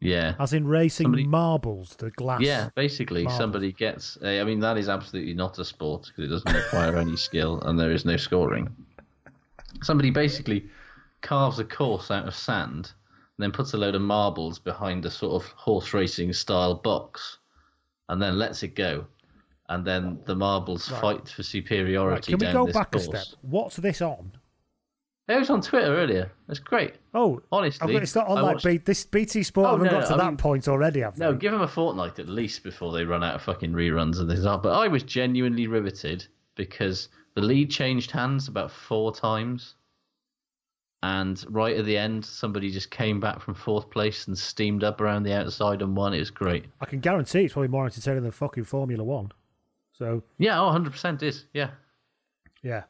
yeah as in racing Somebody- marbles, the glass. Yeah, basically, marbles. somebody gets. uh, I mean, that is absolutely not a sport because it doesn't require any skill and there is no scoring. Somebody basically carves a course out of sand and then puts a load of marbles behind a sort of horse racing style box and then lets it go. And then the marbles Right. fight for superiority Right, can we go back course. a step? What's this on? It was on Twitter earlier. It's great. Oh, honestly, I've- it's not on I like watched- B- this BT Sport. Oh, haven't no, got to I that mean- point already, have they? No, give them a fortnight at least before they run out of fucking reruns of this. Ah, but I was genuinely riveted because the lead changed hands about four times. And right at the end, somebody just came back from fourth place and steamed up around the outside and won. It was great. I can guarantee it's probably more entertaining than fucking Formula One. So Yeah, oh, 100% is. Yeah. yeah.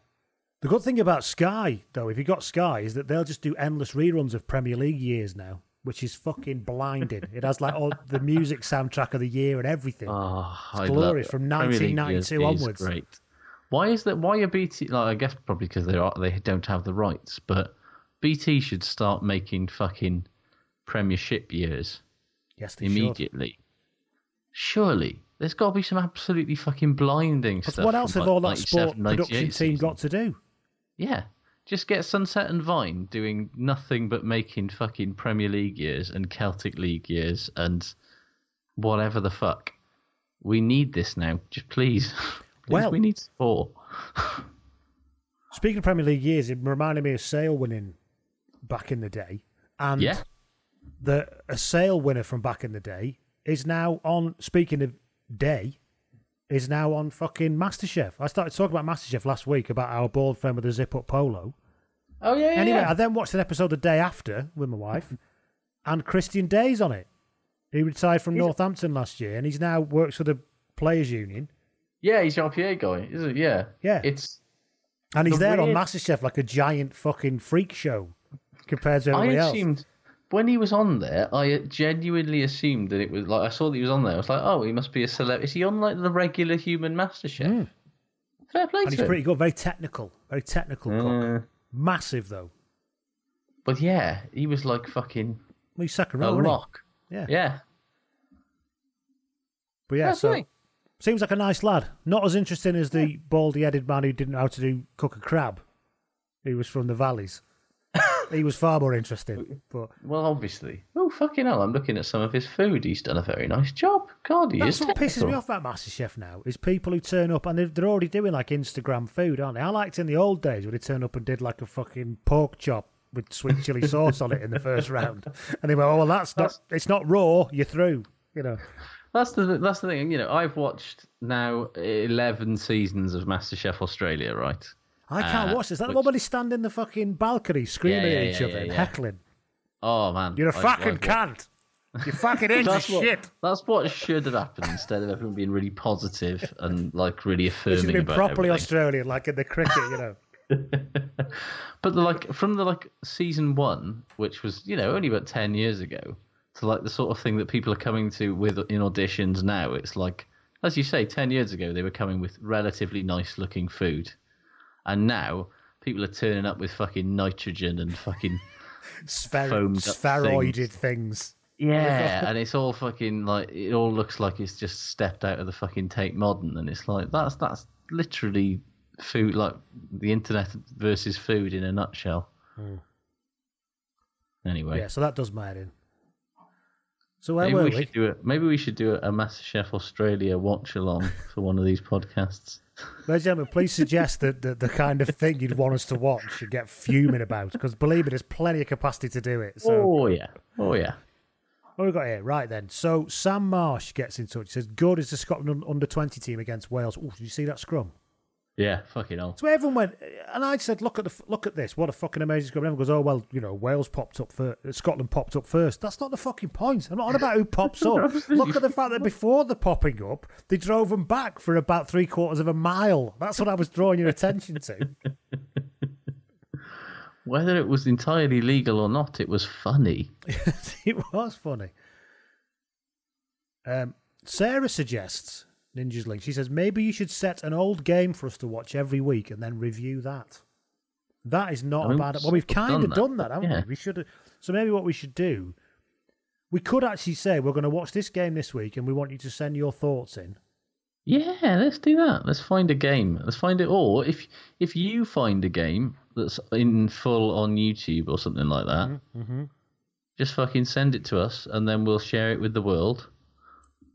The good thing about Sky, though, if you got Sky, is that they'll just do endless reruns of Premier League years now, which is fucking blinding. it has like all the music soundtrack of the year and everything. Oh, it's I glorious from 1992 is- is onwards. Great. Why is that? Why are BT? Like, I guess probably because they are they don't have the rights. But BT should start making fucking Premiership years Yes, they should. immediately. Surely there's got to be some absolutely fucking blinding But stuff. what else have like, all that 97, sport production 98 team got to do? Yeah. Just get Sunset and Vine doing nothing but making fucking Premier League years and Celtic League years and whatever the fuck. We need this now. Just please. please Well- we need sport. Speaking of Premier League years, it reminded me of Sale winning back in the day. And Yeah. the a Sale winner from back in the day is now on, speaking of day, is now on fucking MasterChef. I started talking about MasterChef last week about our bald friend with the zip up polo. Oh yeah. anyway, I then watched an episode the day after with my wife, and Christian Day's on it. He retired from Northampton last year, and he's now works for the Players Union. Yeah, he's your RPA guy, isn't it? Yeah. Yeah. It's And he's The there on MasterChef like a giant fucking freak show compared to I everybody else. assumed when he was on there, I genuinely assumed that it was like I saw that he was on there. I was like, oh, he must be a celeb. Is he on like the regular human master chef? Fair play and to he's him. pretty good, very technical, very technical Uh, cook. Massive though. But yeah, he was like fucking Well, he's second a row, he? rock. Yeah. Yeah. But yeah, Fair so play. seems like a nice lad. Not as interesting as the baldy-headed man who didn't know how to do cook a crab. He was from the valleys. He was far more interesting. But Well, obviously. Oh, fucking hell. I'm looking at some of his food. He's done a very nice job. God, he that's is. what pisses me off about MasterChef now is people who turn up and they're, they're already doing like Instagram food, aren't they? I liked in the old days when they turned up and did like a fucking pork chop with sweet chili sauce on it in the first round, and they went, "Oh well, that's not. It's not raw. You're through." You know. That's the that's the thing. You know, I've watched now eleven seasons of MasterChef Australia. Right. I can't Uh, watch this. Is that the which- they stand in the fucking balcony screaming Yeah, at each yeah, other yeah, and yeah. heckling? Oh man, You're a I've- fucking I've- cunt. You fucking into That's what, shit. that's what should have happened instead of everyone being really positive and like really This should affirming have been properly everything. Australian, like in the cricket, you know. But the, like from the like season one, which was you know only about ten years ago, to like the sort of thing that people are coming to with in auditions now. It's like as you say, ten years ago they were coming with relatively nice looking food, and now people are turning up with fucking nitrogen and fucking Spher- foamed spheroided things. things. Yeah, and it's all fucking like it all looks like it's just stepped out of the fucking Tate Modern, and it's like that's that's literally food like the internet versus food in a nutshell. Hmm. Anyway, Yeah, so that does matter. in. So where maybe were we, we? should do it. Maybe we should do a MasterChef Australia watch along for one of these podcasts. Ladies and gentlemen, please suggest the, the, the kind of thing you'd want us to watch and get fuming about. Because believe me, there's plenty of capacity to do it. So Oh yeah, oh yeah. what we got here? Right then. So Sam Marsh gets in touch. He says, "Good is the Scotland under twenty team against Wales." Oh, did you see that scrum? Yeah, fucking hell. So everyone went, and I said, "Look at the look at this! What a fucking amazing scrum!" Everyone goes, "Oh well, you know, Wales popped up first, Scotland popped up first. That's not the fucking point. I'm not on about who pops up. Look at the fact that before the popping up, they drove them back for about three quarters of a mile. That's what I was drawing your attention to. Whether it was entirely legal or not, it was funny. it was funny. Um, Sarah suggests Ninja's Link. She says maybe you should set an old game for us to watch every week and then review that. That is not I mean, a bad. we've Well, we've kind of done done that, that, haven't yeah. we? We should. So maybe what we should do, we could actually say we're going to watch this game this week, and we want you to send your thoughts in. Yeah, let's do that. Let's find a game. Let's find it. Or if if you find a game that's in full on YouTube or something like that, Mm-hmm. just fucking send it to us, and then we'll share it with the world,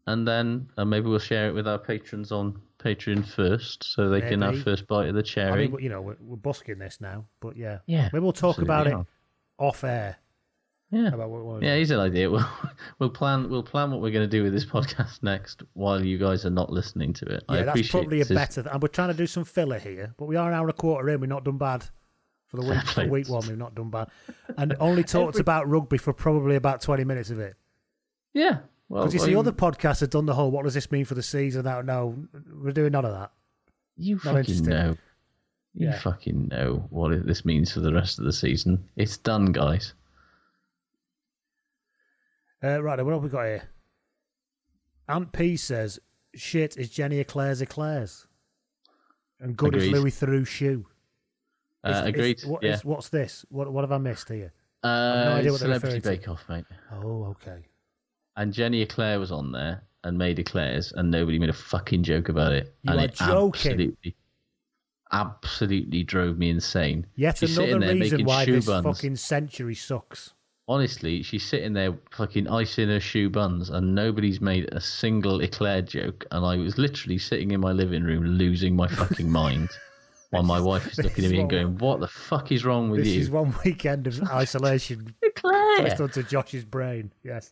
and then uh, maybe we'll share it with our patrons on Patreon first, so they can have first bite of the I cherry. mean, you know, we're, we're busking this now, but yeah, Yeah, maybe we'll talk about it absolutely off air. Yeah. About what, what yeah, here's an idea. We'll we'll plan we'll plan what we're going to do with this podcast next, while you guys are not listening to it. I Yeah, that's appreciate probably a this is- better. And we're trying to do some filler here, but we are an hour and a quarter in. We're not done bad for the week. For play. week one, we've not done bad, and only talked Every- about rugby for probably about twenty minutes of it. Yeah, well, Because you see, other podcasts have done the whole. What does this mean for the season? No, no, we're doing none of that. You Not fucking know. You Yeah. fucking know what it- this means for the rest of the season. It's done, guys. Uh, right, then, what have we got here? Aunt P says, "Shit is Jenny Eclair's eclairs, and good is Agreed. Louis Theroux shoe." Uh, Is- is- agreed. what yeah. is- what's this? What what have I missed here? uh, no idea what Celebrity. Bake Off, mate. Oh, okay. And Jenny Eclair was on there and made eclairs, and nobody made a fucking joke about it. You and are it joking. Absolutely, absolutely drove me insane. Yet She's another reason why this buns. fucking century sucks. Honestly, she's sitting there fucking icing her shoe buns, and nobody's made a single eclair joke. And I was literally sitting in my living room losing my fucking mind, while my wife is looking at me and going, "What the fuck is wrong with This you?" This is one weekend of isolation Eclair. placed onto Josh's brain. Yes.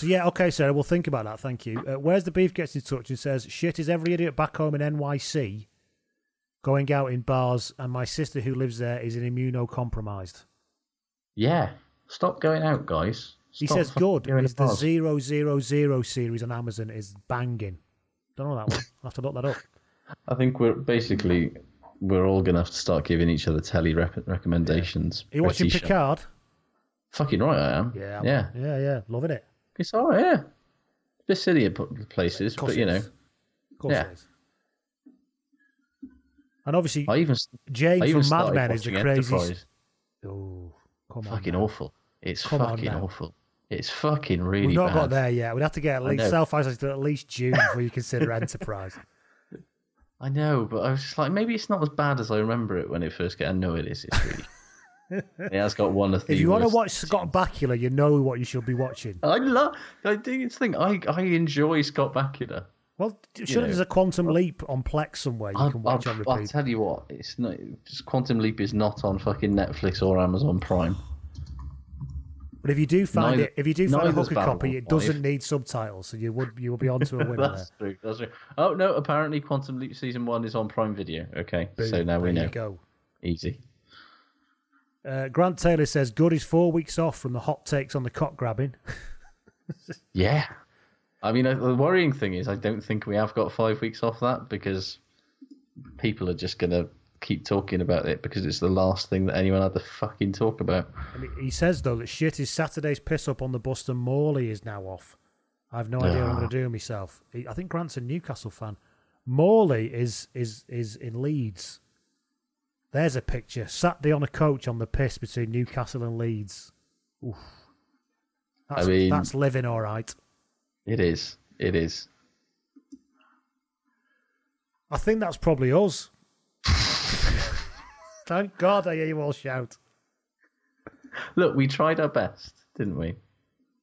So yeah, okay, Sarah. We'll think about that. Thank you. Uh, Where's the beef gets in touch and says, "Shit is every idiot back home in NYC, going out in bars, and my sister who lives there is an immunocompromised." Yeah, stop going out, guys. He says, "Good is the zero zero zero series on Amazon is banging." Don't know that one. I'll have to look that up. I think we're basically we're all gonna have to start giving each other telly rep- recommendations. Are you watching. Picard? Fucking right, I am. Yeah, I'm- yeah. yeah, yeah. Loving it. It's all right. Yeah, bit silly at places, but you know. Of course yeah. it is. And obviously, I even Jane I even from Mad Men is the craziest. Oh, come on. Fucking now. awful. It's Come fucking awful. It's fucking really bad. We've not bad. got there yet. We'd have to get at least self isolation to at least June before you consider Enterprise. I know, but I was just like, maybe it's not as bad as I remember it when it first came. I know it is. It's really. it has got one of the. If you want to watch Scott Bakula, you know what you should be watching. I love. I think it's thing. I I enjoy Scott Bakula. Well, surely know. there's a Quantum Leap on Plex somewhere you I'll, can watch I'll, on I'll tell you what, it's not. Just Quantum Leap is not on fucking Netflix or Amazon Prime. But if you do find Neither- it, if you do find a hooker copy, it doesn't need subtitles, so you would you will be onto a winner there. That's true. That's true. Oh no! Apparently, Quantum Leap season one is on Prime Video. Okay, so Boom, now we know. you go. Easy. Uh, Grant Taylor says, "Good is four weeks off from the hot takes on the cock grabbing." Yeah. I mean, uh, the worrying thing is, I don't think we have got five weeks off that because people are just gonna keep talking about it because it's the last thing that anyone had to fucking talk about. I he says though that shit is Saturday's piss up on the bus and Morley is now off. I have no idea what I'm going to do with myself. I think Grant's a Newcastle fan. Morley is is is in Leeds. There's a picture. Saturday on a coach on the piss between Newcastle and Leeds. Oof. That's, mean- that's living all right. It is. It is. I think that's probably us. Thank God I hear you all shout. Look, we tried our best, didn't we?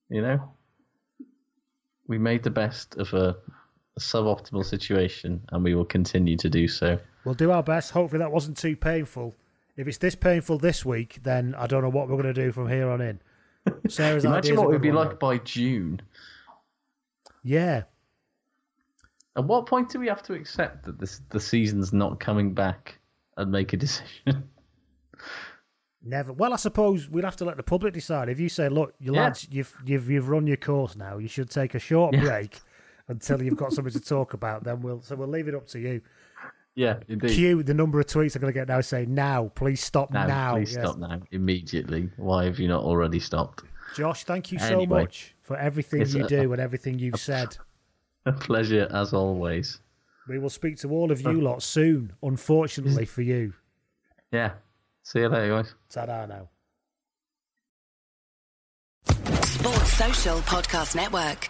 You know, we made the best of a, a suboptimal situation, and we will continue to do so. We'll do our best. Hopefully that wasn't too painful. If it's this painful this week, then I don't know what we're going to do from here on in. Sarah's Imagine what it would be like by June. Yeah. At what point do we have to accept that this the season's not coming back and make a decision? Never. Well, I suppose we'll have to let the public decide. If you say, "Look, you Yeah. lads, you've you've you've run your course now. You should take a short Yeah. break until you've got something to talk about." Then we'll so we'll leave it up to you. Yeah, indeed. Cue the number of tweets I'm going to get now saying, "Now, please stop Now, now." please Yes. stop now, immediately. Why have you not already stopped? Josh, thank you so much for everything you a- do and everything you've said. A pleasure as always. We will speak to all of you lot soon. Unfortunately for you, Yeah. See you later, guys. ta now. Sports Social Podcast Network.